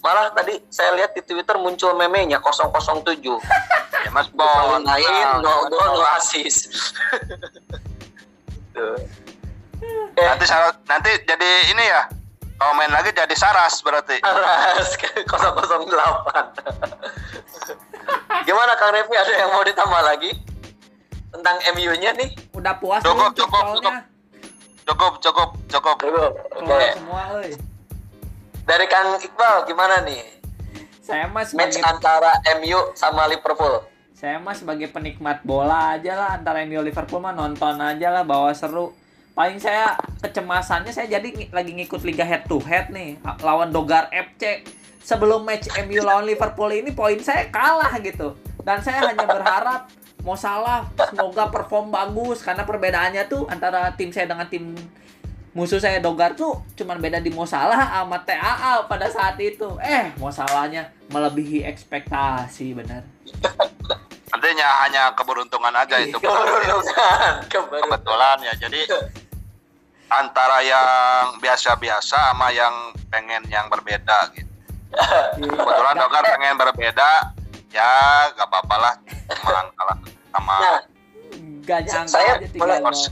Malah tadi saya lihat di Twitter muncul memenya 007. [laughs] ya mas Bon lain, no gol, no assist. Tuh. Eh, nanti syarat- nanti jadi ini ya kalau main lagi jadi Saras berarti Aras 008. [laughs] Gimana Kang Revi ada yang mau ditambah lagi tentang MU-nya nih? Udah puas Cukup, belum cukup, cukup cukup cukup Oke. semua, euy. Dari Kang Iqbal gimana nih? Saya Match sebagai antara MU sama Liverpool. saya mah sebagai penikmat bola aja lah antara MU Liverpool mah nonton aja lah bawa seru paling saya kecemasannya saya jadi lagi ngikut liga head to head nih lawan Dogar FC sebelum match MU lawan Liverpool ini poin saya kalah gitu dan saya hanya berharap mau salah semoga perform bagus karena perbedaannya tuh antara tim saya dengan tim musuh saya Dogar tuh cuman beda di Mosalah sama TAA pada saat itu. Eh, Mosalahnya melebihi ekspektasi benar. Artinya hanya keberuntungan aja itu. Keberuntungan, keberuntungan. [laughs] Kebetulan ya. Jadi antara yang biasa-biasa sama yang pengen yang berbeda gitu. Kebetulan Dogar pengen berbeda, ya gak apa-apa lah. Cuma kalah sama Nah, Gak nyangka Saya aja boleh- 3-0. Horse.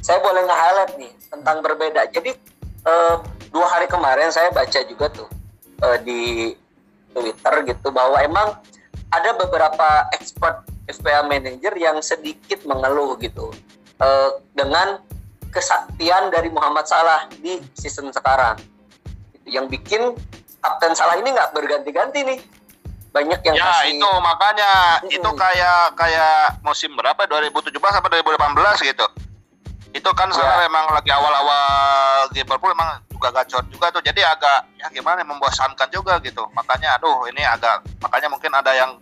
saya boleh nge-highlight nih tentang berbeda. Jadi eh, dua hari kemarin saya baca juga tuh eh, di Twitter gitu bahwa emang ada beberapa expert FPA manager yang sedikit mengeluh gitu eh, dengan kesaktian dari Muhammad Salah di season sekarang. Yang bikin Kapten Salah ini nggak berganti-ganti nih. Banyak yang Ya kasih itu makanya Mm-mm. itu kayak kayak musim berapa 2017 apa 2018 gitu. Itu kan Ya. sekarang memang lagi awal-awal Liverpool emang juga gacor juga tuh. Jadi agak ya gimana membosankan juga gitu. Makanya aduh ini agak makanya mungkin ada yang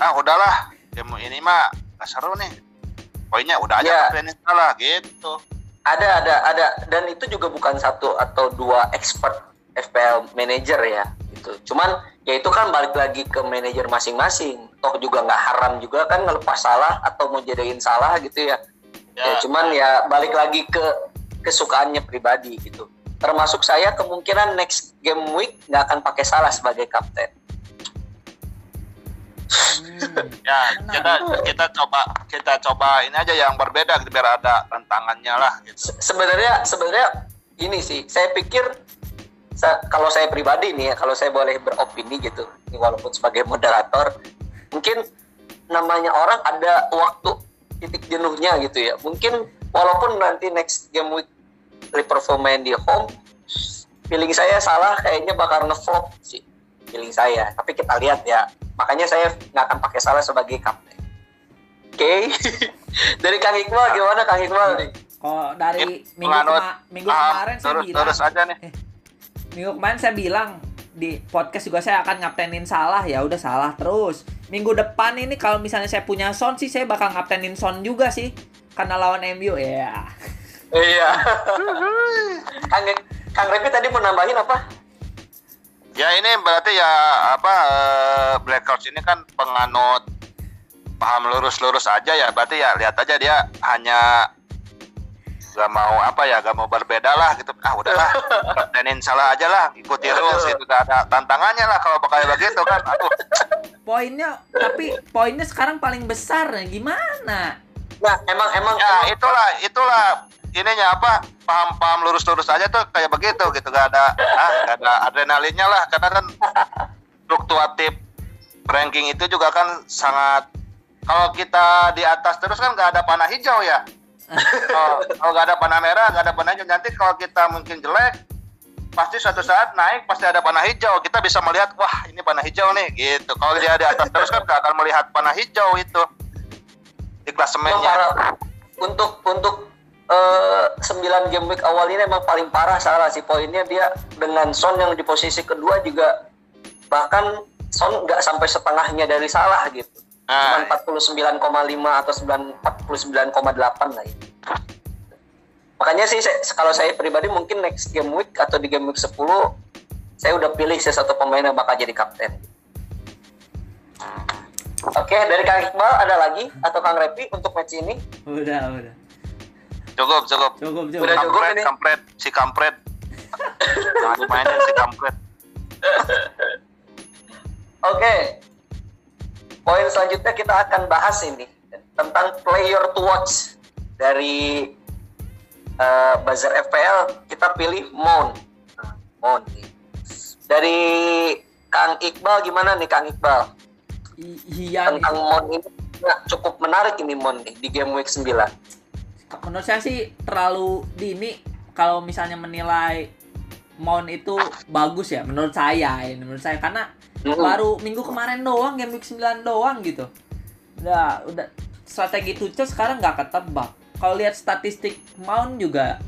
ah udahlah game ini mah gak seru nih. Poinnya udah aja Ya. ini salah gitu. Ada, ada, ada. Dan itu juga bukan satu atau dua expert FPL manager ya. Gitu. Cuman ya itu kan balik lagi ke manajer masing-masing. Toh juga nggak haram juga kan ngelepas salah atau mau jadiin salah gitu ya. Ya, Ya. cuman ya balik lagi ke kesukaannya pribadi gitu. Termasuk saya kemungkinan next game week nggak akan pakai salah sebagai kapten. Hmm. Ya, kita kita coba kita coba ini aja yang berbeda biar ada tantangannya lah gitu. Se- sebenarnya sebenarnya ini sih saya pikir sa- kalau saya pribadi nih ya kalau saya boleh beropini gitu ini walaupun sebagai moderator mungkin namanya orang ada waktu titik jenuhnya gitu ya. Mungkin walaupun nanti next game week Liverpool main di home feeling saya salah kayaknya bakal ngeflop sih feeling saya. Tapi kita lihat ya makanya saya nggak akan pakai salah sebagai kapten. Oke [laughs] dari Kang Iqbal gimana Kang Iqbal? Nih Kalau dari minggu, kema- minggu paham, kemarin saya terus bilang, terus aja nih. Minggu kemarin saya bilang di podcast juga saya akan ngaptenin salah ya udah salah terus. Minggu depan ini kalau misalnya saya punya Son sih saya bakal ngaptenin Son juga sih karena lawan MU ya. Iya. Kang Kang Repi tadi mau nambahin apa? Ya ini berarti ya apa eh, Blackhawks ini kan penganut paham lurus-lurus aja ya. Berarti ya lihat aja dia hanya gak mau apa ya gak mau berbeda lah gitu. Ah udahlah. [laughs] Kaptenin salah aja lah ikuti rules gitu gak ada tantangannya lah kalau kayak begitu kan. Aduh. Poinnya tapi poinnya sekarang paling besar gimana? Nah, emang emang ya emang- itulah itulah ininya apa paham-paham lurus-lurus aja tuh kayak begitu gitu. Gak ada ah gak ada adrenalinnya lah. Karena kan fluktuatif ranking itu juga kan sangat kalau kita di atas terus kan gak ada panah hijau ya kalau kalau gak ada panah merah gak ada panah hijau. Nanti kalau kita mungkin jelek pasti suatu saat naik pasti ada panah hijau. Kita bisa melihat wah ini panah hijau nih gitu. Kalau dia di atas terus kan gak akan melihat panah hijau itu. Di klasemennya. Untuk untuk eh, 9 game week awal ini emang paling parah salah sih poinnya. Dia dengan Son yang di posisi kedua juga bahkan Son nggak sampai setengahnya dari salah gitu. Nah, Cuma 49,5 atau 9 49,8 lah ya. Makanya sih saya- kalau saya pribadi mungkin next game week atau di game week 10 saya udah pilih sih satu pemain yang bakal jadi kapten. Oke, dari Kang Iqbal ada lagi atau Kang Repi untuk match ini? Udah, udah. cukup cukup Cukup, cukup. Udah cukup kampret ini. kampret si kampret jangan dimainin si kampret [laughs] Oke. Poin selanjutnya kita akan bahas ini tentang player to watch dari eh, buzzer FPL kita pilih Mon. Mon. nih. Dari Kang Iqbal gimana nih Kang Iqbal? I- Iya nih. Tentang Mon ini nah, cukup menarik ini Mon nih di game week 9. menurut saya sih terlalu dini kalau misalnya menilai Mount itu bagus ya menurut saya ini menurut saya karena Mm-mm. baru minggu kemarin doang game week 9 doang gitu udah udah strategi Tuchel sekarang nggak ketebak kalau lihat statistik Mount juga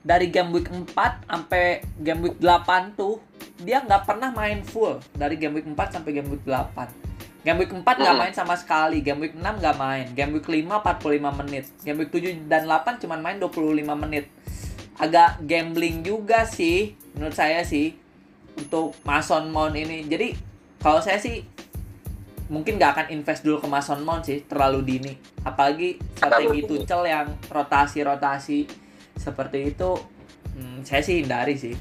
dari game week 4 sampai game week 8 tuh dia nggak pernah main full dari game week 4 sampai game week 8 Game week 4 nggak Hmm. main sama sekali, game week 6 nggak main, game week 5 45 menit, game week 7 dan 8 cuma main 25 menit. agak gambling juga sih menurut saya sih untuk Mason Mount ini. Jadi kalau saya sih mungkin nggak akan invest dulu ke Mason Mount sih terlalu dini. Apalagi strategi. Tuchel yang rotasi-rotasi seperti itu hmm, saya sih hindari sih.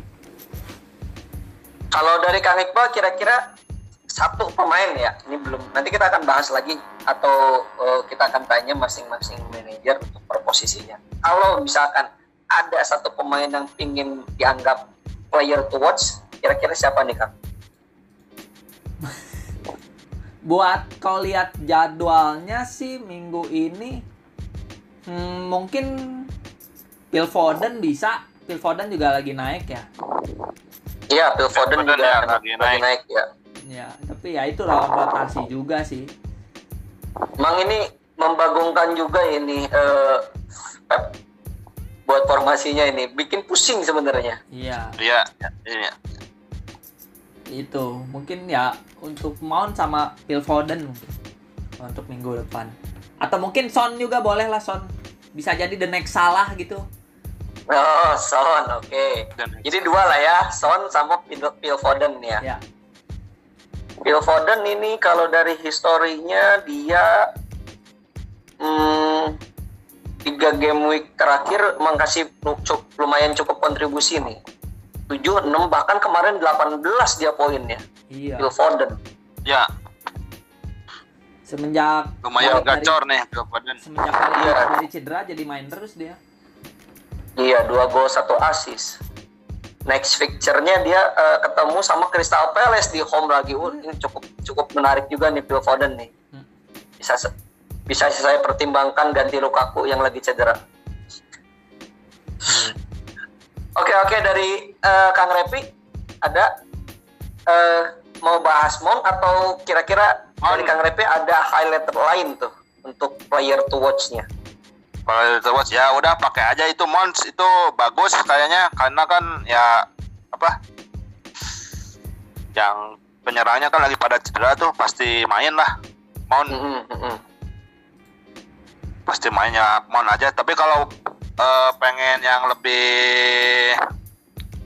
Kalau dari Kang Iqbal kira-kira satu pemain ya, ini belum. Nanti kita akan bahas lagi atau eh, kita akan tanya masing-masing manajer untuk per posisinya. Kalau misalkan ada satu pemain yang ingin dianggap player to watch, kira-kira siapa nih Kang? Buat kalau lihat jadwalnya sih minggu ini hmm, mungkin Phil Foden bisa. Phil Foden juga lagi naik ya. Iya, Phil Foden Foden juga ya, lagi, lagi naik. ya. Ya, tapi ya itu lawan rotasi juga sih. Emang ini membagongkan juga ini eh, Pep buat formasinya ini, bikin pusing sebenarnya. Iya, Iya, iya. Itu mungkin ya untuk Mount sama Phil Foden mungkin untuk minggu depan. Atau mungkin Son juga boleh lah Son. Bisa jadi the next salah gitu. Oh, Son, oke. Dan Jadi dua lah ya, Son sama Phil, Phil Foden ya. Ya, Phil Foden ini kalau dari historinya dia hmm, tiga game week terakhir emang kasih lu- cu- lumayan cukup kontribusi nih. 7, 6, bahkan kemarin 18 dia poinnya. iya. Phil Foden. ya Semenjak lumayan gacor nih Phil Foden. Semenjak Iya. dari cedera jadi main terus dia. Iya, dua gol, satu assist. Next fixture-nya dia eh, ketemu sama Crystal Palace di home lagi. Uh, ini cukup cukup menarik juga nih Phil Foden nih. Hmm. Bisa bisa saya pertimbangkan ganti Lukaku yang lagi cedera. Oke oke dari eh, Kang Repi ada eh, mau bahas Mon atau kira-kira dari Mon. Kang Repi ada highlight lain tuh untuk player to watch-nya. Kalau itu watch ya udah pakai aja itu Mons itu bagus kayaknya karena kan ya apa yang penyerangnya kan lagi pada cedera tuh pasti main lah Mon Mm-mm, mm-mm. pasti mainnya Mon aja tapi kalau eh, pengen yang lebih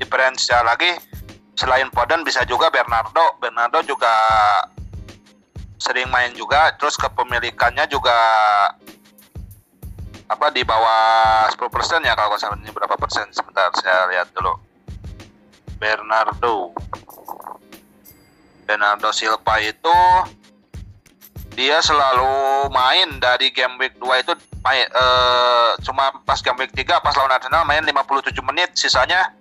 diferensial lagi. Selain Foden bisa juga Bernardo. Bernardo juga sering main juga. Terus kepemilikannya juga apa di bawah 10% ya kalau salah. Ini berapa persen? Sebentar saya lihat dulu. Bernardo. Bernardo Silva itu dia selalu main dari game week 2 itu main, eh, cuma pas game week 3 pas lawan Arsenal main 57 menit sisanya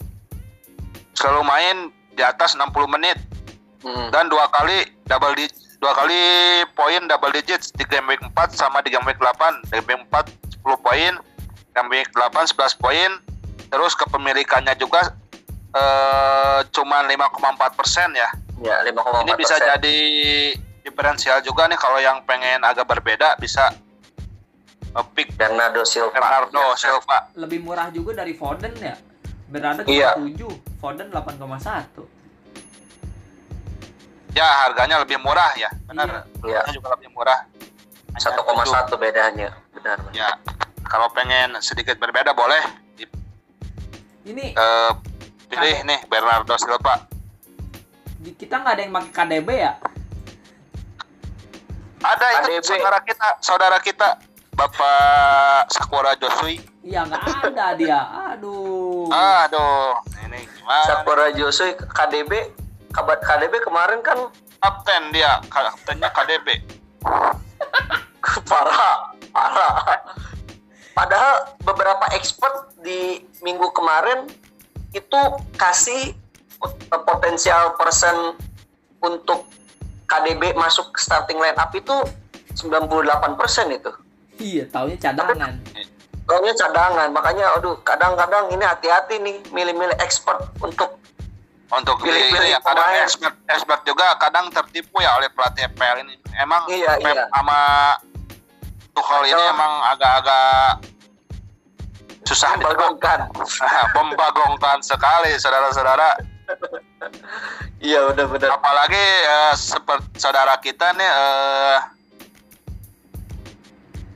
selalu main di atas 60 menit. Mm. dan dua kali double di dua kali poin double digits di game week 4 sama di game week 8 di game week 4 10 poin game week 8 11 poin. Terus kepemilikannya juga eh cuma 5,4 persen ya. Ya, 5,4 ini bisa jadi diferensial juga nih kalau yang pengen agak berbeda bisa pick Bernardo Silva. Bernardo Ya. Silva Lebih murah juga dari Foden ya. Bernardo cuma Iya. 7, Foden 8,1. ya harganya lebih murah ya benar Iya. Harganya juga lebih murah Hanya 1,1 bedanya. Benar. ya kalau pengen sedikit berbeda boleh Ini eh, pilih nih Bernardo Silva di- kita nggak ada yang pakai KDB ya? Ada itu ADB. saudara kita saudara kita Bapak Sakura Josui Iya nggak ada dia. Aduh. aduh ini gimana Sakura Josui KDB kabar KDB kemarin kan kapten dia kaptennya KDB [laughs] parah, parah. Padahal beberapa expert di minggu kemarin itu kasih pot- potensial persen untuk KDB masuk starting line up itu 98% itu. Iya, taunya cadangan. Soalnya cadangan, makanya aduh kadang-kadang ini hati-hati nih milih-milih expert untuk untuk Pilih-pilih ini ya kadang pemain. expert expert juga kadang tertipu ya oleh pelatih FPL ini emang Iya, Pep iya. sama Tuchel ini emang agak-agak susah membagongkan. [laughs] membagongkan sekali saudara-saudara Iya benar-benar. apalagi eh, seperti saudara kita nih eh,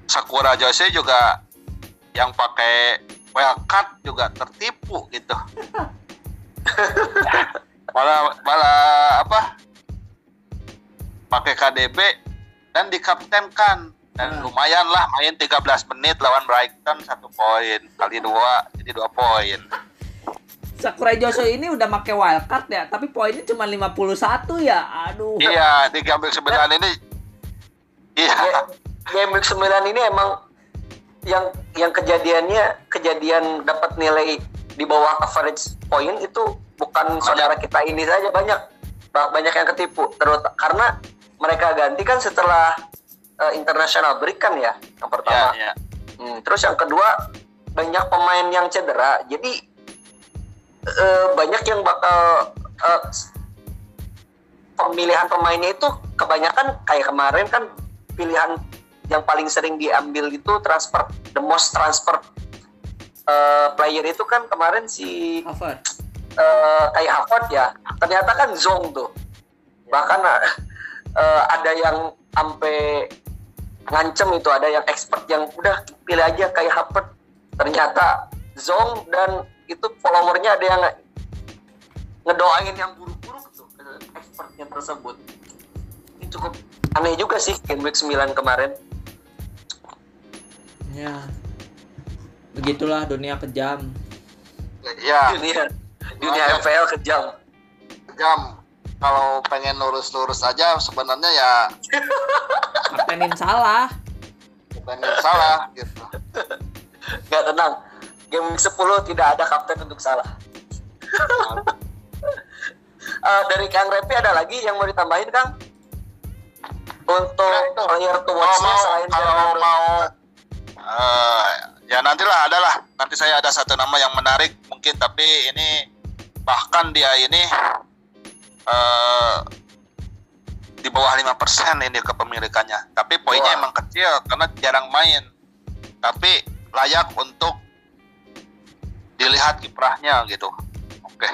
Sakura Jose juga yang pakai wildcard juga tertipu gitu [laughs] malah malah apa pakai KDB dan dikaptenkan dan Ah. lumayan lah main 13 menit lawan Brighton satu poin kali dua jadi dua poin Sakurai Joshua ini udah make wildcard ya, tapi poinnya cuma 51 ya. Aduh. iya di gambar sembilan ini. Iya. Game week 9 ini emang yang yang kejadiannya kejadian dapat nilai di bawah average point itu bukan saudara kita ini saja banyak. Ba- banyak yang ketipu terus karena mereka ganti kan setelah eh, international break kan ya yang iya pertama iya. Hmm, terus yang kedua banyak pemain yang cedera jadi eh, banyak yang bakal s- pemilihan pemainnya itu kebanyakan kayak kemarin kan pilihan yang paling sering diambil itu transfer the most transfer eh, player itu kan kemarin si Harvard. eh, kayak Harvard ya. Ternyata kan Zong tuh. Bahkan eh, ada yang sampai ngancem itu ada yang expert yang udah pilih aja kayak Harvard ternyata Zong dan itu followernya ada yang ngedoain yang buruk-buruk tuh ke expertnya tersebut ini cukup aneh juga sih game week 9 kemarin Ya. Begitulah dunia kejam. iya dunia dunia Makanya. FPL kejam jam kalau pengen lurus-lurus aja sebenarnya ya Kaptenin salah. pengen salah gitu nggak tenang game week 10 tidak ada kapten untuk salah [laughs] Eh, dari Kang Repi ada lagi yang mau ditambahin Kang? Untuk Nah, itu. player to watch-nya mau selain kalau mau eh, ya nantilah adalah nanti saya ada satu nama yang menarik mungkin tapi ini bahkan dia ini eh di bawah 5% ini kepemilikannya tapi poinnya Wah. emang kecil karena jarang main tapi layak untuk dilihat kiprahnya gitu oke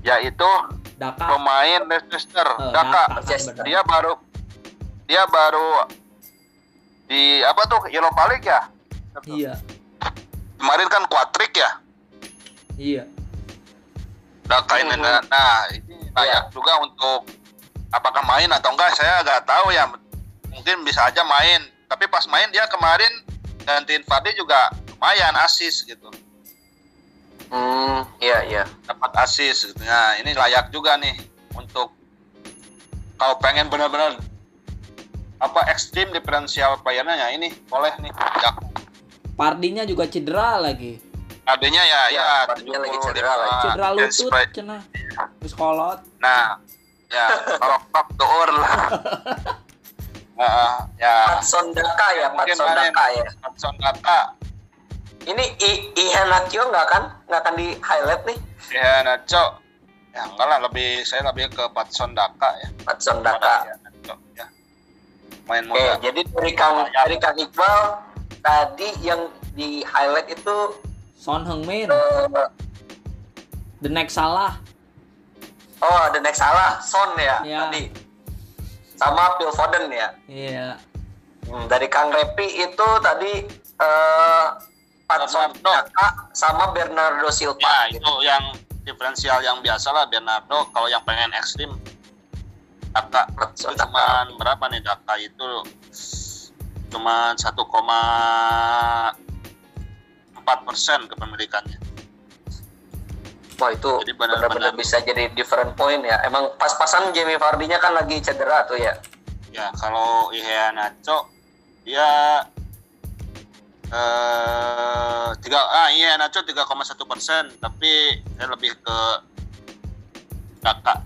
yaitu Daka. pemain Leicester Eh, Daka Manchester. benar. dia baru dia baru di apa tuh Europa League ya Iya. kemarin kan kuatrik ya Iya. Daka ini Hmm. nah, nah, ini layak juga untuk apakah main atau enggak saya nggak tahu ya mungkin bisa aja main tapi pas main dia kemarin gantiin Vardy juga lumayan asis gitu Hmm, iya iya. dapat asis gitu. Nah, ini layak juga nih untuk kalau pengen benar-benar apa ekstrim diferensial playernya ya ini boleh nih ya Pardinya juga cedera lagi. adanya ya Ya, ya, Vardy-nya lagi 75. cedera lagi. Cedera lutut supaya- cenah. Terus kolot. nah ya kalau tok door lah [laughs] Nah, ya Patson Daka ya, Patson. Daka ya. Hudson Daka Ini I Iheanacho nggak kan? Nggak akan di highlight nih, Nacho ya enggak lah lebih saya lebih ke Patson Daka ya Patson Daka. ya, Nacho, ya. main Oke, muda jadi dari Kang dari Kang Iqbal tadi yang di highlight itu Son Heung-min. eh, The next salah. oh the next salah Son ya, Ya. tadi sama Phil Foden ya. Iya. Hmm, dari Kang Repi itu tadi eh Patson Bernardo. Sama Bernardo Silva. ya gitu. itu yang diferensial yang biasa lah Bernardo kalau yang pengen ekstrim Daka cuman berapa nih Daka itu cuman 1,4 persen kepemilikannya Wah itu Jadi benar-benar- benar-benar bisa jadi different point ya. Emang pas-pasan Jamie Vardy-nya kan lagi cedera tuh ya. ya kalau Ihea Nacho dia eh tiga ah iya Nacho 3,1 persen tapi saya lebih ke Daka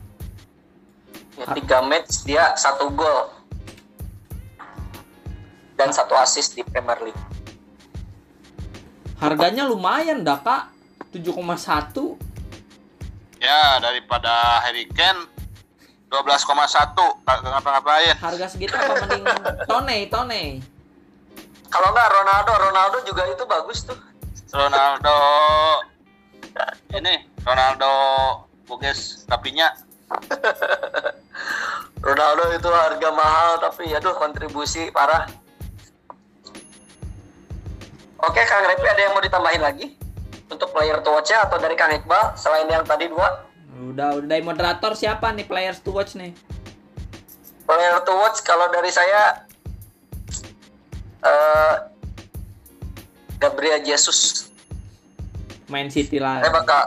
ya tiga match dia satu gol dan satu assist di Premier League. Harganya lumayan Daka. 7,1. ya daripada Harry Kane 12,1 nggak ngapa-ngapain Harga segitu apa mending Tone, Tone. Kalau nggak Ronaldo, Ronaldo juga itu bagus tuh. Ronaldo ini Ronaldo Buges tapinya [laughs] Ronaldo itu harga mahal tapi aduh kontribusi parah. Oke, Kang Repi ada yang mau ditambahin lagi untuk player to watch-nya atau dari Kang Iqbal selain yang tadi dua? Udah, udah dari moderator siapa nih players to watch nih? Player to watch kalau dari saya eh Gabriel Jesus. Main City lah. Saya bakal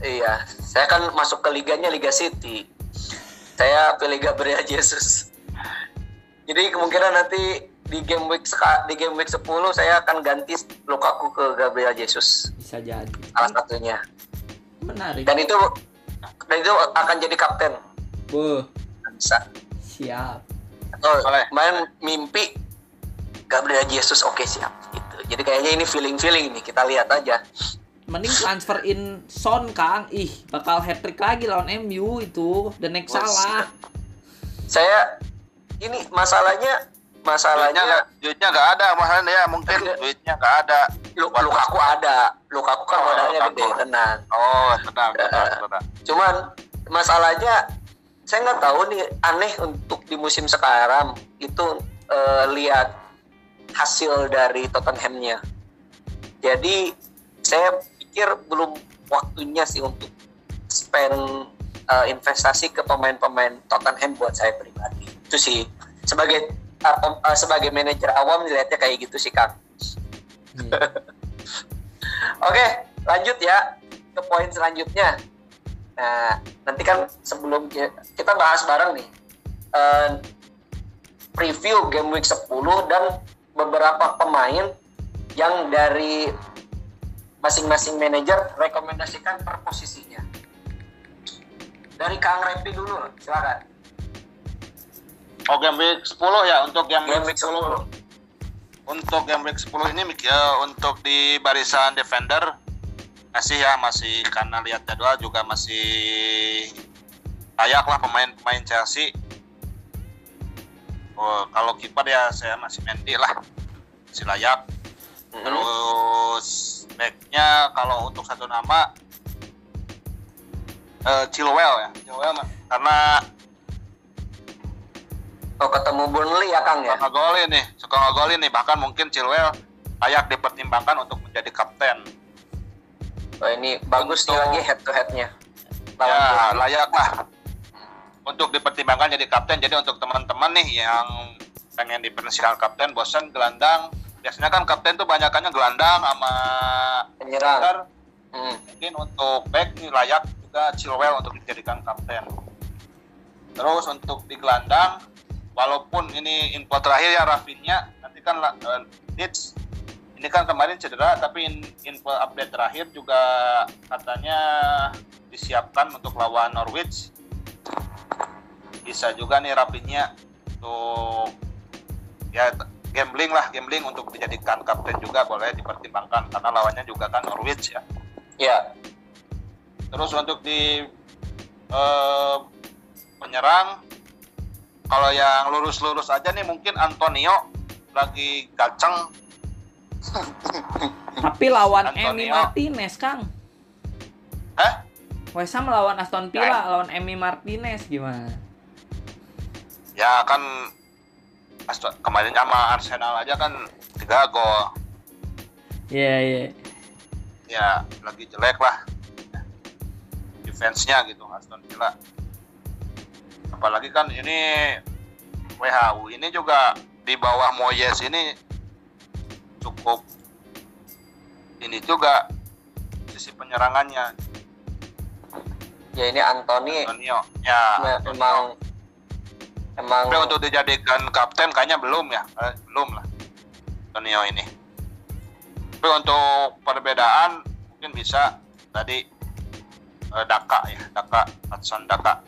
iya, saya kan masuk ke liganya Liga City. Saya pilih Gabriel Jesus. Jadi kemungkinan nanti di game week seka- di game week 10 saya akan ganti Lukaku ke Gabriel Jesus Bisa jadi. salah satunya. Menarik. Dan itu dan itu akan jadi kapten. Buh, Bisa. siap. Boleh. main mimpi Gabriel Jesus oke siap gitu. Jadi kayaknya ini feeling-feeling nih kita lihat aja. Mending transfer in Son, Kang. Ih, bakal hat trick lagi lawan MU itu. The next Buset. salah. Saya ini masalahnya duitnya masalahnya nggak duitnya nggak ada masalahnya ya mungkin Ada. duitnya nggak ada Lu- Lukaku ada, Lukaku kan Oh, modalnya gede tenang. oh tenang tenang Eh. tenang Cuman masalahnya saya nggak tahu nih aneh untuk di musim sekarang itu eh, lihat hasil dari Tottenhamnya. Jadi saya pikir belum waktunya sih untuk spend eh, investasi ke pemain-pemain Tottenham buat saya pribadi. Itu sih sebagai pem- eh, sebagai manajer awam dilihatnya kayak gitu sih Kang. Iya. [laughs] Oke, lanjut ya ke poin selanjutnya. Nah, nanti kan sebelum ki- kita bahas bareng nih eh, preview game week 10 dan beberapa pemain yang dari masing-masing manajer rekomendasikan per posisinya. Dari Kang Repi dulu, silakan. oh game week 10 ya untuk game Game week week 10. untuk game week 10 ini ya, untuk di barisan defender masih ya masih karena lihat jadwal juga masih layak lah pemain-pemain Chelsea oh, kalau kiper ya saya masih Mendy lah masih layak Mhm. terus backnya kalau untuk satu nama eh Chilwell ya Chilwell mah. karena Oh, ketemu Burnley ya Kang ya? suka ngegolin nih suka ngegolin nih bahkan mungkin Chilwell layak dipertimbangkan untuk menjadi kapten Oh, ini bagus nih Untuk- lagi head to headnya. ya layak lah untuk dipertimbangkan jadi kapten jadi untuk teman-teman nih yang pengen dipersiapkan kapten bosan gelandang biasanya kan kapten tuh banyakannya gelandang sama penyerang. Hmm. mungkin untuk back nih layak juga Chilwell untuk dijadikan kapten terus untuk di gelandang walaupun ini info terakhir ya Rafinha nanti kan eh, Leeds ini kan kemarin cedera tapi in- info update terakhir juga katanya disiapkan untuk lawan Norwich bisa juga nih Rafinha untuk ya gambling lah gambling untuk dijadikan kapten juga boleh dipertimbangkan karena lawannya juga kan Norwich ya Ya, Terus untuk di eh, penyerang, kalau yang lurus-lurus aja nih mungkin Antonio lagi gaceng. Tapi lawan. Emi Martinez, Kang. Hah? West Ham lawan Aston Villa, lawan Emi Martinez gimana? Ya kan Aston- kemarin sama Arsenal aja kan tiga gol. Iya, iya. Ya lagi jelek lah defense-nya gitu Aston Villa. Apalagi kan ini WHU ini juga di bawah Moyes ini cukup ini juga sisi penyerangannya ya ini Anthony Antonio ya me- Antonio. emang emang Tapi untuk dijadikan kapten kayaknya belum ya? Eh, belum lah. Antonio ini. Tapi untuk perbedaan mungkin bisa tadi eh, Daka ya Daka Hudson Daka.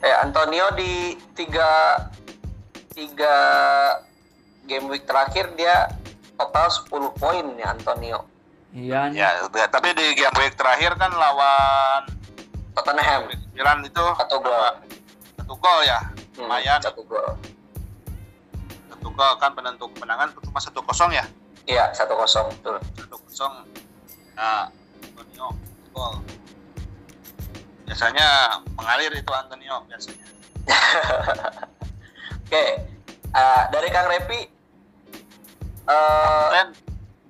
Eh Antonio di tiga tiga game week terakhir dia total 10 poin ya Antonio. Iya, ya tapi di game week terakhir kan lawan Tottenham. Milan itu satu gol satu gol ya. Hmm, lumayan. satu gol. Satu gol kan penentu kemenangan cuma satu kosong ya? Iya satu kosong betul. Satu kosong. Nah Antonio gol. Biasanya mengalir itu Antonio biasanya. [laughs] Oke eh, dari Kang Repi eh Dan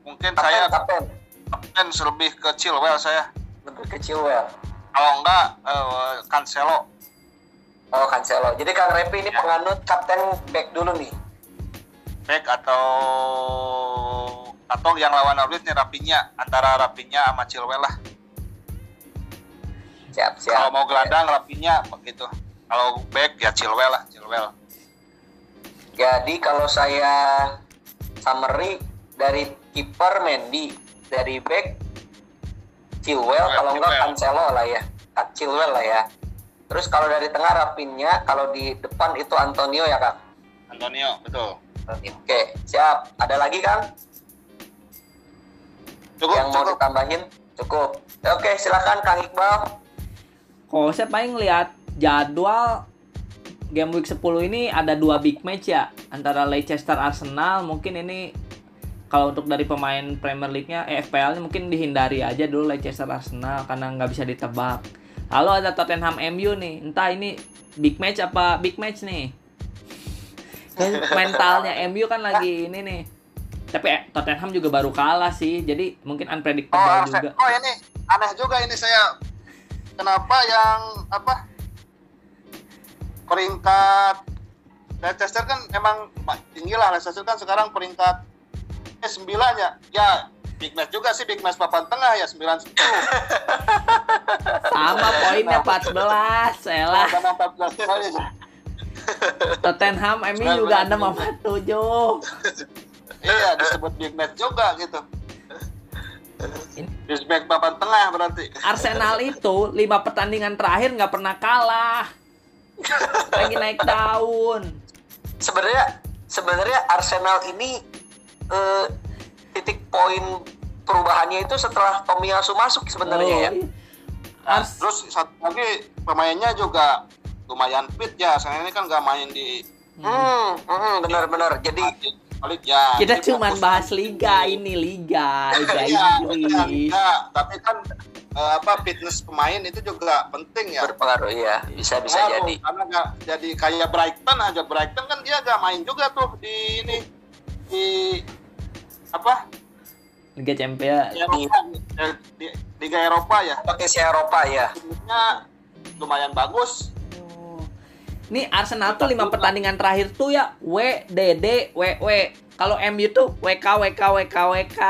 Mungkin Kapten, saya kapten. kapten lebih ke Chilwell saya. Lebih kecil well. Kalau enggak eh, Cancelo. Oh, Cancelo. Jadi Kang Repi ini penganut kapten back dulu nih. back atau atau yang lawan Norwich nih Rapinya antara Rapinya sama Chilwell lah. Siap, siap. Kalau mau gelandang Rapinya begitu. Kalau back ya Chilwell lah, Chilwell. Jadi kalau saya summary dari kiper Mendy, dari back Chilwell, Chilwell, kalau enggak. Cancelo lah ya. Ah, Chilwell lah ya. Terus kalau dari tengah Rapinnya, kalau di depan itu Antonio ya Kang. Antonio, betul. Oke, siap. Ada lagi Kang Cukup, yang mau cukup. ditambahin? Cukup. Oke, silakan Kang Iqbal. Kalau saya paling lihat jadwal game week 10 ini ada dua big match ya antara Leicester Arsenal mungkin ini kalau untuk dari pemain Premier League-nya eh, FPL-nya mungkin dihindari aja dulu Leicester Arsenal karena nggak bisa ditebak. Lalu ada Tottenham MU nih, entah ini big match apa big match nih. Kan Mentalnya MU kan lagi ini nih. Tapi eh, Tottenham juga baru kalah sih, jadi mungkin Oh, unpredictable Arse- juga. oh ini aneh juga ini saya kenapa yang apa peringkat Leicester kan emang tinggi lah Leicester kan sekarang peringkat eh, 9 ya ya big match juga sih big match papan tengah ya 9 10 Sama poinnya 14, elah. karena 14 kali Tottenham MU Benar, juga ada empat tujuh. iya disebut big match juga gitu big match papan tengah berarti Arsenal itu lima pertandingan terakhir nggak pernah kalah. Lagi naik daun. Sebenarnya sebenarnya Arsenal ini eh, titik poin perubahannya itu setelah Tomiyasu masuk sebenarnya ya. iya. Nah, Ars- terus satu lagi pemainnya juga lumayan fit ya saya ini kan nggak main di Hmm, hmm, benar-benar. Jadi Balik ya. Kita fokus- bahas liga ini liga, liga [laughs] Iya, Inggris. iya, tapi kan eh, apa fitness pemain itu juga penting ya. berpengaruh ya, bisa bisa Pengaruh, jadi. Karena nggak jadi kayak Brighton aja Brighton kan dia gak main juga tuh di ini di apa? Liga Champions. Eh, di, Liga Eropa ya. Pakai si Eropa ya. Timnya lumayan bagus. Nih Arsenal tuh lima pertandingan terakhir tuh ya W D D W W. Kalau MU tuh WK WK WK WK.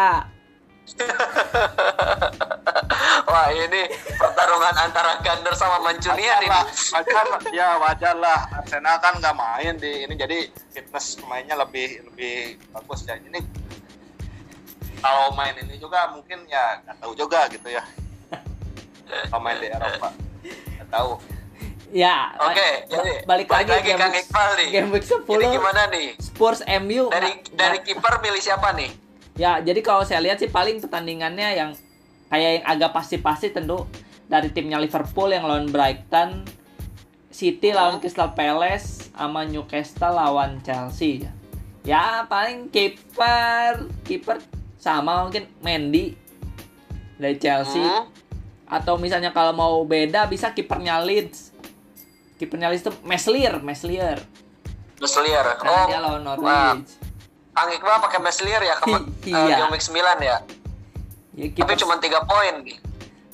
[laughs] Wah ini pertarungan antara Gander sama Mancunian ini. wajar lah. ya wajar lah. Arsenal kan nggak main di ini jadi fitness pemainnya lebih lebih bagus ya. Ini kalau main ini juga mungkin ya nggak tahu juga gitu ya. [laughs] Kalau main di Eropa nggak tahu. Ya. Oke, ba- jadi balik, lagi, game, Kang Iqbal nih. game week 10 Ini gimana nih? Spurs MU Dari nggak- dari nggak- kiper milih siapa nih? Ya, jadi kalau saya lihat sih paling pertandingannya yang kayak yang agak pasti-pasti tentu dari timnya Liverpool yang lawan Brighton, City lawan Crystal Palace, sama Newcastle lawan Chelsea. Ya paling kiper, kiper sama mungkin Mendy dari Chelsea. Hmm? Atau misalnya kalau mau beda bisa kipernya Leeds. Kipernya Leeds itu Meslier, Meslier. Meslier. Oh, dia lawan. Norwich. Kang Iqbal pakai Meslier ya kemarin [laughs] Iya. game week 9 ya. Ya, Tapi cuma 3 poin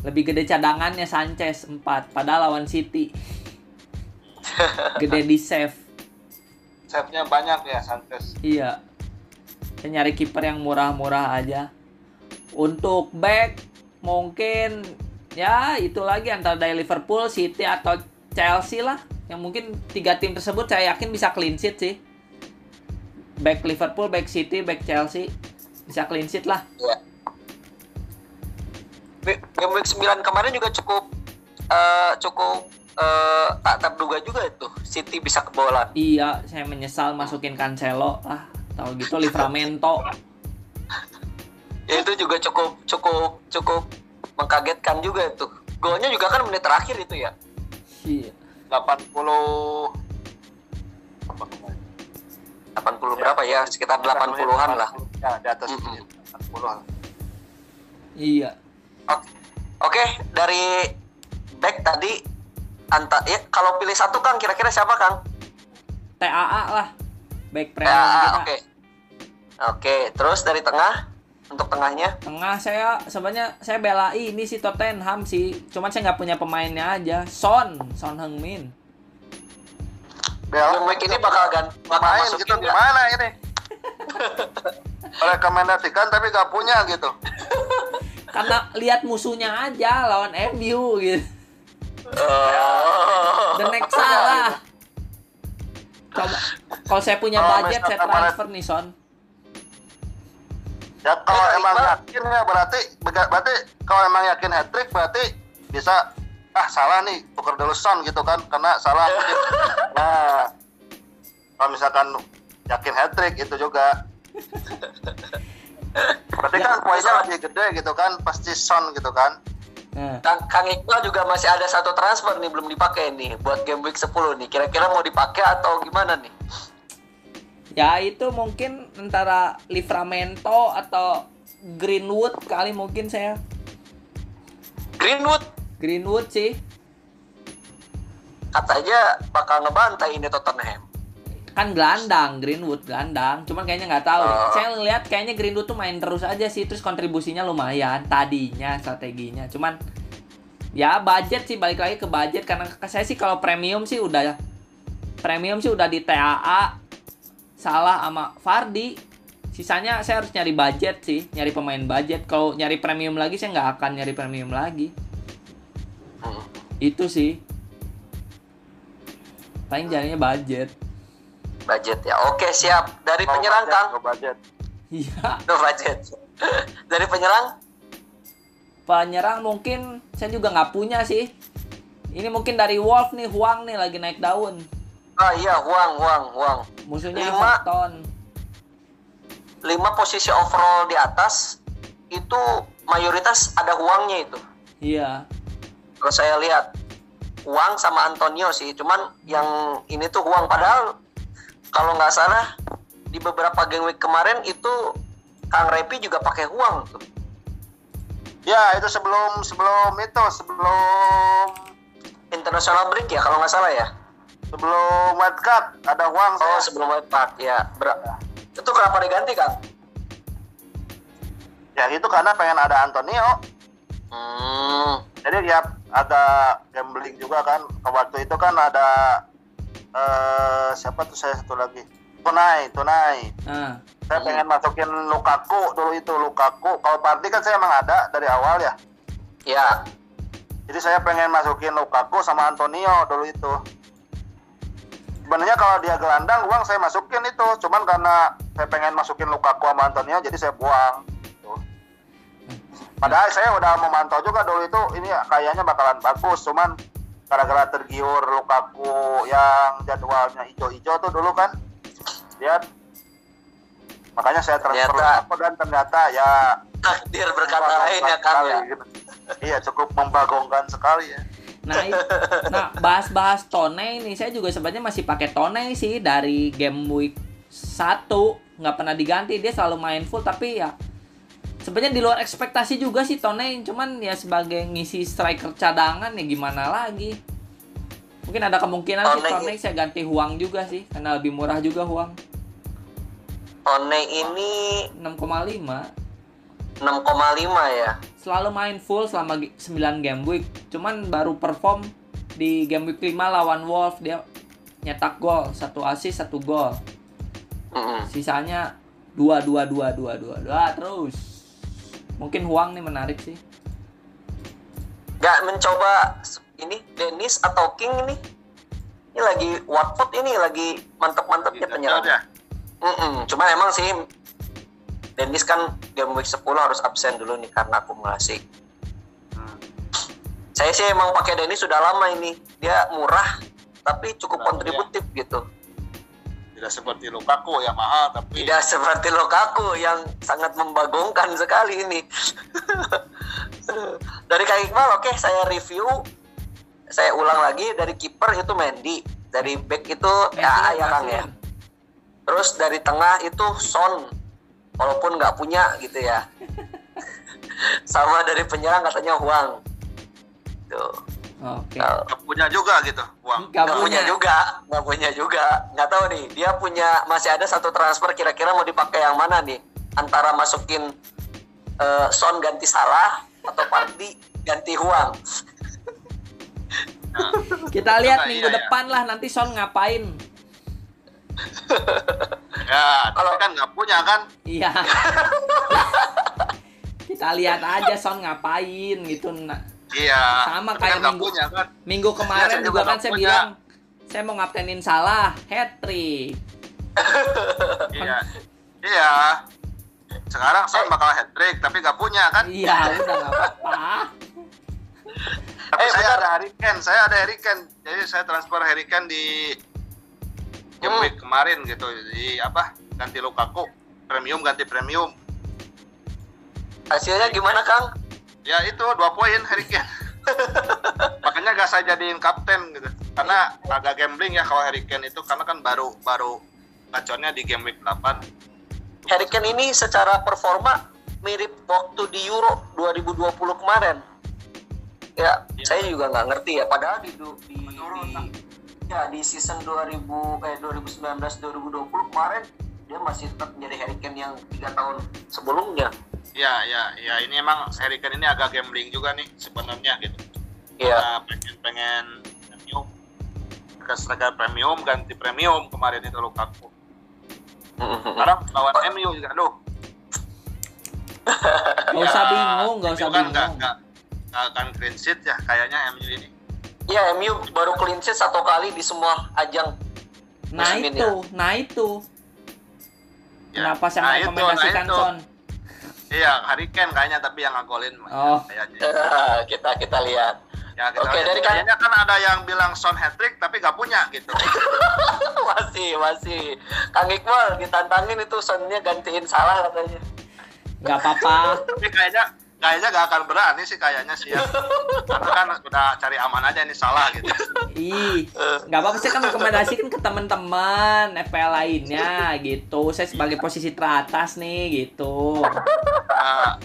lebih gede cadangannya Sanchez 4 padahal lawan City [laughs] gede di save Save-nya banyak ya Sanchez. iya saya nyari kiper yang murah-murah aja. Untuk back mungkin ya itu lagi antara dari Liverpool City atau Chelsea lah. Yang mungkin tiga tim tersebut saya yakin bisa clean sheet sih. Back Liverpool back City back Chelsea bisa clean sheet lah. Ya. Week- Game week 9 kemarin juga cukup eh, cukup eh, tak terduga juga itu. City bisa kebobolan. iya saya menyesal masukin Cancelo lah tahu gitu Livramento Ya, itu juga cukup cukup cukup mengkagetkan juga itu. Golnya juga kan menit terakhir itu ya. iya 80 apa kemarin? 80 berapa ya? Sekitar 80-an lah. Ya, di atas Mm-mm. 80 lah. iya Oke, Oke, dari back tadi anta ya kalau pilih satu Kang kira-kira siapa Kang? TAA lah back Ya, premium kita oke. Oke, terus dari tengah untuk tengahnya Tengah saya sebenarnya saya bela ini sih Tottenham sih. Cuman saya nggak punya pemainnya aja. Son, Son Heung-min. Bel, game week ini bakal gan bakal main gitu nggak? gimana ini? [laughs] Rekomendasikan tapi gak punya gitu. [laughs] Karena lihat musuhnya aja lawan MU gitu. Oh. The next salah. [laughs] Coba kalau saya punya Oh, budget saya transfer nih Son. Ya kalau Eh, emang Iqbal. yakin ya berarti berarti kalau emang yakin hat trick berarti bisa ah salah nih tuker dulu son gitu kan karena salah mungkin. [laughs] nah kalau misalkan yakin hat trick itu juga [laughs] berarti Ya, kan poinnya lebih gede gitu kan pasti son gitu kan Nah, Kang, Kang Iqbal juga masih ada satu transfer nih belum dipakai nih buat game week 10 nih. Kira-kira mau dipakai atau gimana nih? ya itu mungkin antara Livramento atau Greenwood kali mungkin saya Greenwood Greenwood sih. katanya bakal ngebantai ini Tottenham. Kan gelandang Greenwood gelandang. Cuman kayaknya nggak tahu. Oh. saya ngeliat kayaknya Greenwood tuh main terus aja sih. Terus kontribusinya lumayan tadinya strateginya. Cuman ya budget sih balik lagi ke budget. Karena saya sih kalau premium sih udah premium sih udah di TAA salah sama Fardi. Sisanya saya harus nyari budget sih nyari pemain budget. Kalau nyari premium lagi saya nggak akan nyari premium lagi. Hmm. itu sih. Paling jadinya budget Budget ya. Oke, siap. Dari Low penyerang budget, Kang. low budget. iya [laughs] No budget. Dari penyerang penyerang mungkin saya juga nggak punya sih. Ini mungkin dari Wolf nih, Huang nih lagi naik daun. Ah iya, Huang, Huang, Huang. Musuhnya Lima. Everton. 5 posisi overall di atas itu mayoritas ada Huangnya itu. Iya. Kalau saya lihat Huang sama Antonio sih, cuman yang ini tuh Huang padahal kalau nggak salah di beberapa game week kemarin itu Kang Repi juga pakai Huang tuh. Ya itu sebelum sebelum itu sebelum International break ya kalau nggak salah ya. sebelum World Cup ada uang Oh saya. sebelum World Cup ya. Ber- itu kenapa diganti Kang? Ya itu karena pengen ada Antonio. Hmm, Jadi dia agak gambling juga kan. Waktu itu kan ada eh siapa tuh saya satu lagi. Tunai, Tunai. Nah, Saya pengen masukin Lukaku dulu itu Lukaku. Kalau Party kan saya emang ada dari awal ya. ya. Jadi saya pengen masukin Lukaku sama Antonio dulu itu. Sebenarnya kalau dia gelandang uang saya masukin itu, cuman karena saya pengen masukin Lukaku sama Antonio jadi saya buang. Gitu. Padahal saya udah memantau juga dulu itu ini kayaknya bakalan bagus, cuman gara-gara tergiur Lukaku yang jadwalnya hijau-hijau tuh dulu kan. Lihat. Makanya saya transfer Ternyata- Lukaku dan ternyata ya Takdir berkata lain ya Kang sekali, ya. gitu. Iya cukup membagongkan sekali ya. nah, nah bahas-bahas Tone ini saya juga sebenarnya masih pakai Tone sih dari game week 1 nggak pernah diganti dia selalu main full tapi ya sebenarnya di luar ekspektasi juga sih Tone cuman ya sebagai ngisi striker cadangan ya gimana lagi? Mungkin ada kemungkinan sih Tone- Tone saya ganti Huang juga sih. Karena lebih murah juga Huang. One ini 6,5 6,5 ya. selalu main full selama gi- 9 game week. Cuman baru perform di game week 5 lawan Wolf. Dia nyetak gol. Satu assist satu gol. Mm-mm. sisanya dua dua dua dua dua dua. Terus mungkin Huang nih menarik sih Gak mencoba s- ini Dennis atau King ini? Ini lagi Watford ini lagi mantep-mantepnya penyerang. ya. Mm-mm. Cuma emang sih Dennis kan game week 10 harus absen dulu nih karena akumulasi. Hmm. Saya sih emang pakai Dennis sudah lama ini. Dia murah tapi cukup Murah, kontributif gitu. Tidak seperti Lukaku yang mahal tapi Tidak seperti Lukaku yang sangat membagongkan sekali ini. [laughs] dari Kak Iqbal, oke saya review. Saya ulang lagi dari kiper itu Mendy, dari back itu ya ya Kang ya. Terus dari tengah itu Son, walaupun nggak punya gitu ya. [laughs] Sama dari penyerang katanya Huang. Tuh. Oke Nggak punya juga gitu uang. Nggak nggak punya juga nggak punya juga nggak tahu nih dia punya masih ada satu transfer kira-kira mau dipakai yang mana nih antara masukin eh, Son ganti Salah atau Pardi ganti Huang. Nah, Kita lihat Iya, minggu iya. depan lah nanti Son ngapain. [laughs] ya, Kalau- kan nggak punya kan? Iya. [laughs] Kita lihat aja Son ngapain gitu. Nah, Iya. Sama kayak kan minggu- punya kan? minggu kemarin saya juga juga kan saya punya. bilang saya mau ngaptenin salah hat trick. [laughs] Iya. Iya. Sekarang. Son bakal hat trick tapi nggak punya kan? Iya, udah nggak apa-apa. [laughs] Tapi Eh, saya ada Harry Kane, saya ada Harry Kane. Jadi saya transfer Harry Kane di game Hmm. week kemarin gitu. Di apa? Ganti Lukaku, premium ganti premium. Hasilnya gimana Kang? Ya itu dua poin Harry Kane. [laughs] Makanya gak saya jadiin kapten gitu. Karena agak gambling ya kalau Harry Kane itu karena kan baru baru gaconnya di game week 8. Harry Kane ini secara performa mirip waktu di Euro 2020 kemarin. Ya, Iya. saya juga nggak ngerti ya. Padahal di di, Menurun, di ya di season 2000 eh 2019 2020 kemarin dia masih tetap menjadi Harry Kane yang tiga tahun sebelumnya. Ya ya ya ini emang Harry Kane ini agak gambling juga nih sebenarnya gitu. Iya. Nah, pengen pengen premium ke seragam premium ganti premium kemarin itu Lukaku. Sekarang lawan MU juga aduh. [laughs] Gak usah bingung, gak usah kan nggak bingung. nggak nggak akan clean sheet ya kayaknya MU ini. Ya, MU baru clean sheet satu kali di semua ajang. Nah ini itu, nah itu. Ya. Kenapa saya Nah, itu, merekomendasikan nah, itu. Iya, Harry Kane kayaknya tapi yang ngagolin Oh. kayaknya. Eh, kita kita lihat. Ya, kita Oke, lihat. dari kan- kayaknya kan ada yang bilang Son hat trick tapi gak punya gitu. [laughs] masih masih. Kang Iqbal ditantangin itu sonnya gantiin salah katanya. Gak apa-apa. tapi kayaknya kayaknya gak akan berani sih kayaknya sih ya. Karena kan udah cari aman aja ini salah gitu. Ih, nggak apa-apa sih kan rekomendasikan ke teman-teman FPL lainnya gitu. Saya sebagai posisi teratas nih gitu. Nah,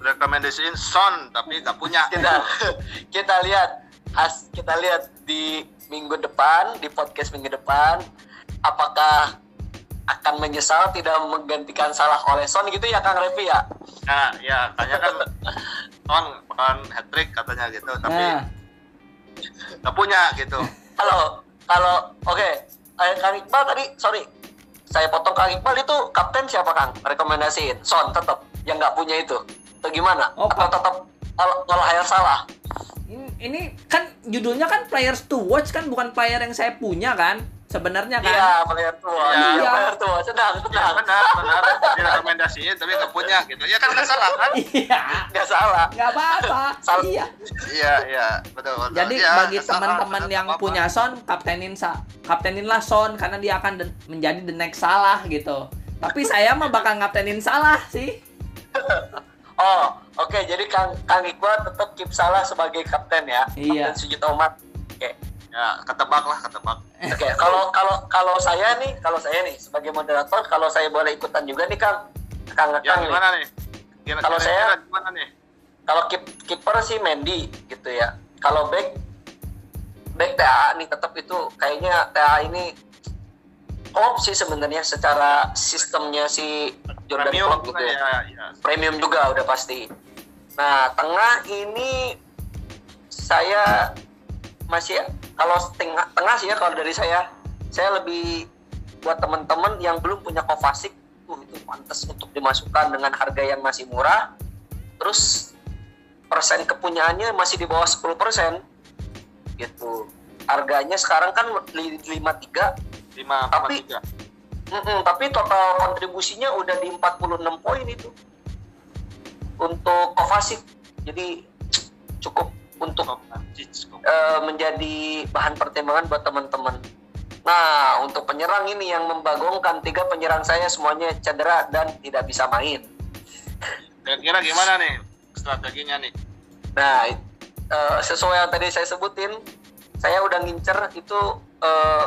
rekomendasiin Son tapi gak punya. kita kita lihat has kita lihat di minggu depan di podcast minggu depan apakah akan menyesal tidak menggantikan salah oleh Son gitu ya Kang Revi ya? Nah, ya kayaknya kan Son bakalan hat trick katanya gitu tapi Nah, gak punya gitu. kalau kalau oke. Eh, Kang Iqbal tadi sorry. Saya potong Kang Iqbal itu kapten siapa Kang? Rekomendasiin. Son tetap yang nggak punya itu. Atau gimana? Oh, atau tetap kalau kalau Hayal salah? Ini- ini kan judulnya kan players to watch kan bukan player yang saya punya kan? Sebenarnya kan. iya player tua Iya. iya player tua senang Ya senang benar, benar. Direkomendasiin tapi gak punya gitu. Ya kan gak salah kan? Iya. nggak salah Nggak apa-apa. Salah. Iya. Iya, iya, betul, betul. Jadi Ya, bagi nggak teman-teman yang nggak punya Son, kaptenin sa kapteninlah Son karena dia akan de- menjadi the next salah gitu. Tapi saya mah bakal ngaptenin salah sih. Oh, oke. Jadi Kang Kang Iqbal tetap keep salah sebagai kapten ya. Iya. Kapten Sujud Omat. Oke. Ya, ketebak lah, ketebak. Oke. Kalau kalau kalau saya nih, kalau saya nih sebagai moderator, kalau saya boleh ikutan juga nih Kang. Kang Ya Kang nih. gimana nih? Kira- Kalau saya- gimana nih? Kalau keep kiper sih Mendy gitu ya. Kalau back back TA nih tetap itu kayaknya TA ini Klopp sih sebenarnya secara sistemnya si Jordan Premium Klopp gitu ya. ya, ya. premium juga udah pasti. Nah, tengah ini saya masih kalau tengah tengah sih ya kalau dari saya saya lebih buat teman-teman yang belum punya Kovacic tuh itu pantas untuk dimasukkan dengan harga yang masih murah. Terus persen kepunyaannya masih di bawah 10% gitu. Harganya sekarang kan li- 53 Lima Tapi- tiga. Mm-mm, tapi total kontribusinya udah di 46 poin itu untuk Kovacic. Jadi cukup untuk eh, menjadi bahan pertimbangan buat teman-teman. Nah, untuk penyerang ini yang membagongkan tiga penyerang saya semuanya cedera dan tidak bisa main. Kira-kira gimana nih strateginya nih? Nah, eh, sesuai yang tadi saya sebutin, saya udah ngincer itu eh,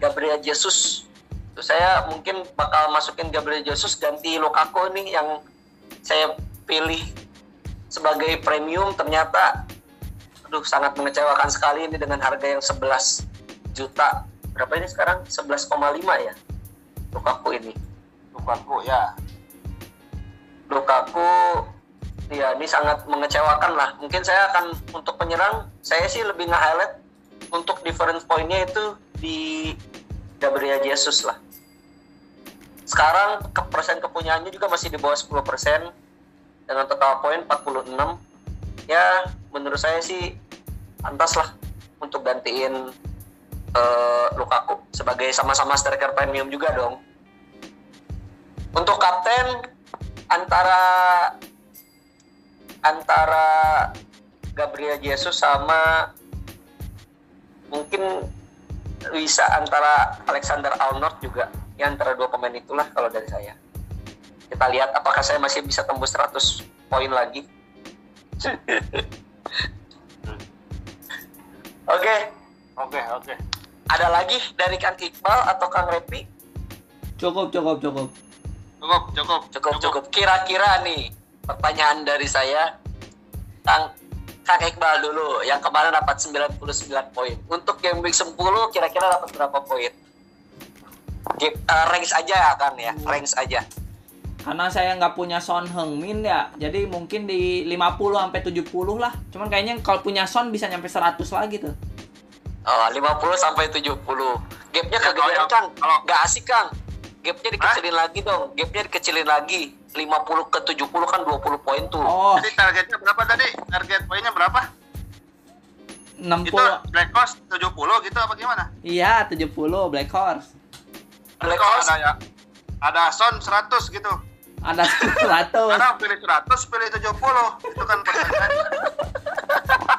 Gabriel Jesus. Tuh, saya mungkin bakal masukin Gabriel Jesus ganti Lukaku nih yang saya pilih sebagai premium ternyata aduh sangat mengecewakan sekali ini dengan harga yang 11 juta. Berapa ini sekarang? 11,5 ya. Lukaku ini. Lukaku ya. Lukaku ya ini sangat mengecewakan lah. Mungkin saya akan untuk penyerang saya sih lebih nge-highlight untuk difference pointnya itu di Gabriel Jesus lah. Sekarang ke persen kepunyaannya juga masih di bawah 10 persen dengan total poin 46. Ya menurut saya sih pantas lah untuk gantiin eh, Lukaku sebagai sama-sama striker premium juga dong. Untuk kapten antara antara Gabriel Jesus sama mungkin bisa antara Alexander Arnold juga ya antara dua pemain itulah kalau dari saya kita lihat apakah saya masih bisa tembus 100 poin lagi? Oke. Oke, oke. ada lagi dari Kang Iqbal atau Kang Repi? Cukup, cukup, cukup. Cukup, cukup. cukup cukup. kira-kira nih pertanyaan dari saya Kang Kang Iqbal dulu yang kemarin dapat 99 poin. Untuk game week 10 kira-kira dapat berapa poin? Game, eh, ranks aja ya kan ya. Ranks aja Karena saya nggak punya Son Heung-min ya, jadi mungkin di 50 sampai 70 lah. Cuman kayaknya kalau punya Son bisa nyampe 100 lagi tuh. oh, 50 sampai 70 gapnya Ya, kegedean kalau- Kang kalau- nggak asik Kang gapnya dikecilin lagi dong gapnya dikecilin lagi 50 ke 70 kan 20 poin tuh Oh, Jadi targetnya berapa tadi? Target poinnya berapa? 60. Itu Black Horse 70 gitu apa gimana? Iya, 70 Black Horse. Black Horse ada ya. Ada Son 100 gitu. Ada 100. Sekarang pilih 100, pilih 70. Itu kan pertanyaan.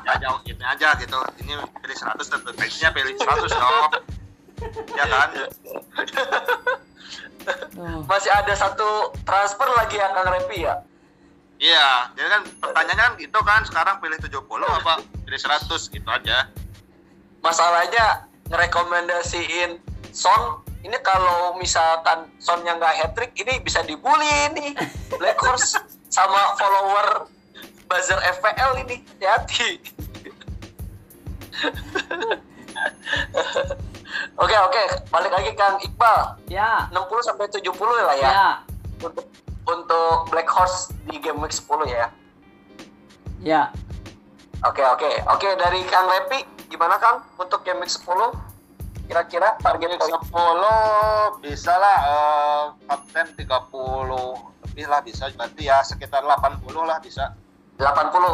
ya jauh gini aja gitu. Ini pilih 100 tentu baiknya pilih 100 dong. Ya kan? Tuh. masih ada satu transfer lagi ya Kang Repi ya Iya, jadi kan pertanyaannya kan gitu kan. Sekarang pilih 70 apa pilih 100 gitu aja. masalahnya ngerekomendasiin Son ini kalau misalkan Sonnya nggak hat trick ini bisa dibully nih Black Horse sama follower buzzer FPL ini. Hati-hati. Oke oke. Balik lagi Kang Iqbal. Ya, 60 sampai 70 lah ya, ya, untuk untuk Black Horse di game week 10 ya. ya. Oke oke. Oke dari Kang Repi gimana Kang? Untuk game week 10 kira-kira target poin 10 bisa lah eh, kapten 30 lebih lah bisa berarti ya sekitar 80 lah bisa. 80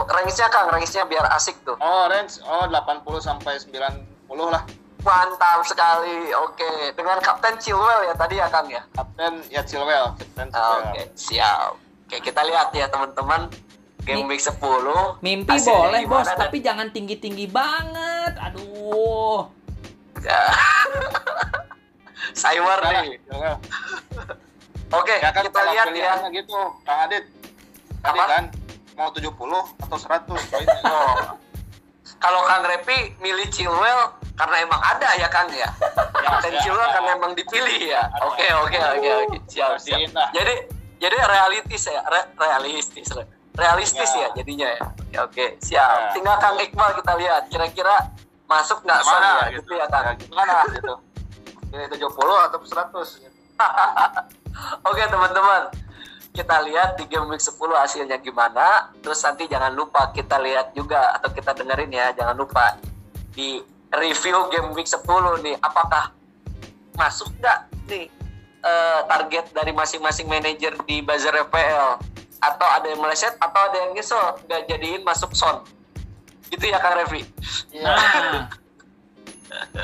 range-nya Kang range-nya biar asik tuh Oh, range oh 80 sampai 90 lah. mantap sekali oke dengan Kapten Chilwell ya tadi ya Kang ya Kapten ya Chilwell, Kapten oke Chilwell. siap oke kita lihat ya teman-teman game week 10 Mimpi hasilnya boleh, Bos, dan- tapi jangan tinggi-tinggi banget. Aduh. Ya. [laughs] Cyber nih oke Ya kan kita lihat ya gitu, Kang Adit. Tadi kan mau 70 atau 100 poinnya. [laughs] Oh. Kalau Kang Repi milih Chilwell karena emang ada ya Kang ya. Kapten ya, Chilwell ada. karena emang dipilih ya. Oke oke oke oke siap siap. Lah. Jadi jadi realistis ya, Re- realistis realistis ya. Ya. jadinya ya. Oke oke siap. Ya. Tinggal Kang Iqbal kita lihat kira-kira masuk nggak Son Gimana ya gitu. gitu ya Kang. Ya, gimana gitu. Ini 70 atau 100 gitu. [laughs] Oke teman-teman, kita lihat di game week 10 hasilnya gimana. Terus nanti jangan lupa kita lihat juga atau kita dengerin ya, jangan lupa di review game week 10 nih, apakah masuk nggak nih eh, target dari masing-masing manajer di buzzer FPL atau ada yang meleset atau ada yang nyesel nggak jadiin masuk son gitu ya Kang Revi Nah, [laughs]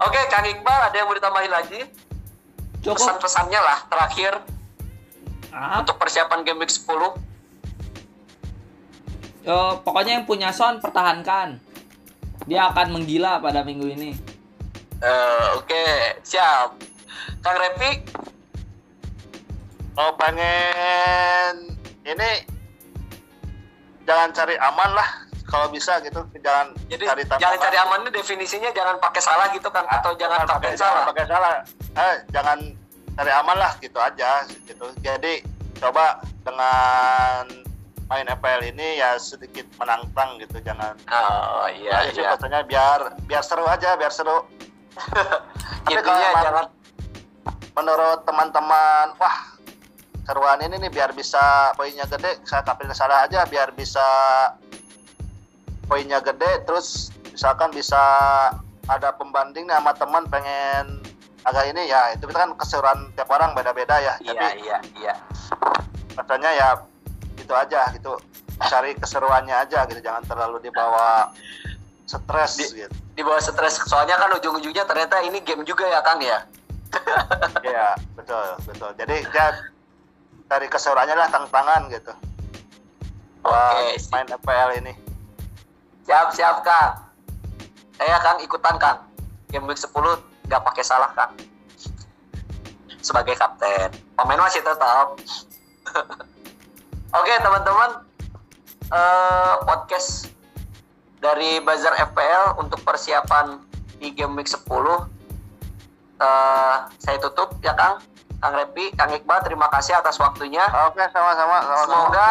Oke Kang Iqbal ada yang mau ditambahin lagi cukup. pesan-pesannya lah terakhir Ah, untuk persiapan game week 10 yo, pokoknya yang punya Son pertahankan. Dia akan menggila pada minggu ini. Eh, Oke, siap. Kang Repi, Oh pengen ini jangan cari aman lah kalau bisa gitu jangan jadi cari tantangan. jangan cari aman ini definisinya jangan pakai salah gitu kan atau jangan pakai salah. pakai salah eh, jangan cari aman lah gitu aja gitu jadi coba dengan main FPL ini ya sedikit menantang gitu jangan Oh iya Nah, itu iya. maksudnya biar biar seru aja biar seru [laughs] tapi kalau jangan menurut teman-teman wah seruan ini nih biar bisa poinnya gede saya kapil salah aja biar bisa poinnya gede terus misalkan bisa ada pembanding nih sama teman pengen agak ini ya itu kita kan keseruan tiap orang beda-beda ya iya tapi iya iya. katanya ya itu aja gitu cari keseruannya aja gitu jangan terlalu dibawa stres Di- gitu. di bawah stres soalnya kan ujung-ujungnya ternyata ini game juga ya Kang ya? Iya, betul, betul. Jadi ya dari keseruannya lah tantangan gitu. Oke, sip. main FPL ini. siap siap Kang. Saya Kang ikutan Kang. Game week 10 nggak pakai salah Kang. Sebagai kapten. Pemain masih tetap. [laughs] Oke teman-teman. Eh, podcast dari Bazar FPL untuk persiapan di game week 10 Eh, saya tutup ya Kang Kang Repi, Kang Iqbal, terima kasih atas waktunya. Oke, sama-sama. Semoga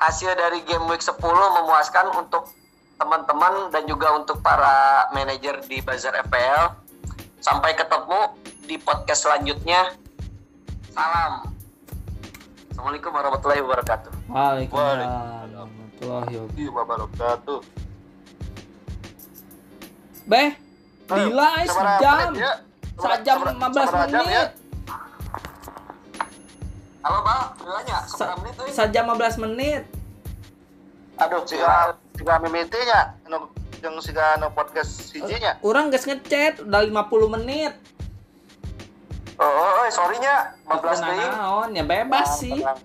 hasil dari game week 10 memuaskan untuk teman-teman dan juga untuk para manajer di Bazar FPL. Sampai ketemu di podcast selanjutnya. Salam. Assalamualaikum warahmatullahi wabarakatuh. Waalaikumsalam warahmatullahi wabarakatuh. Iya. Beh, eh, Seberapa sejam. ya? Sejam seberapa- 15 seberapa jam, menit. Halo, Bang. Sa- seberapa menit tuh? Sejam 15 menit. Aduh, siga siga mimitinya, nu yang siga nu podcast hijinya. Orang guys ngechat udah 50 menit. Oh, oh, oh, sorry-nya. 15 Nah, deui. naon, ya bebas sih. Tenang.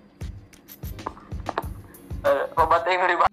Eh, loba teh yang dibahas.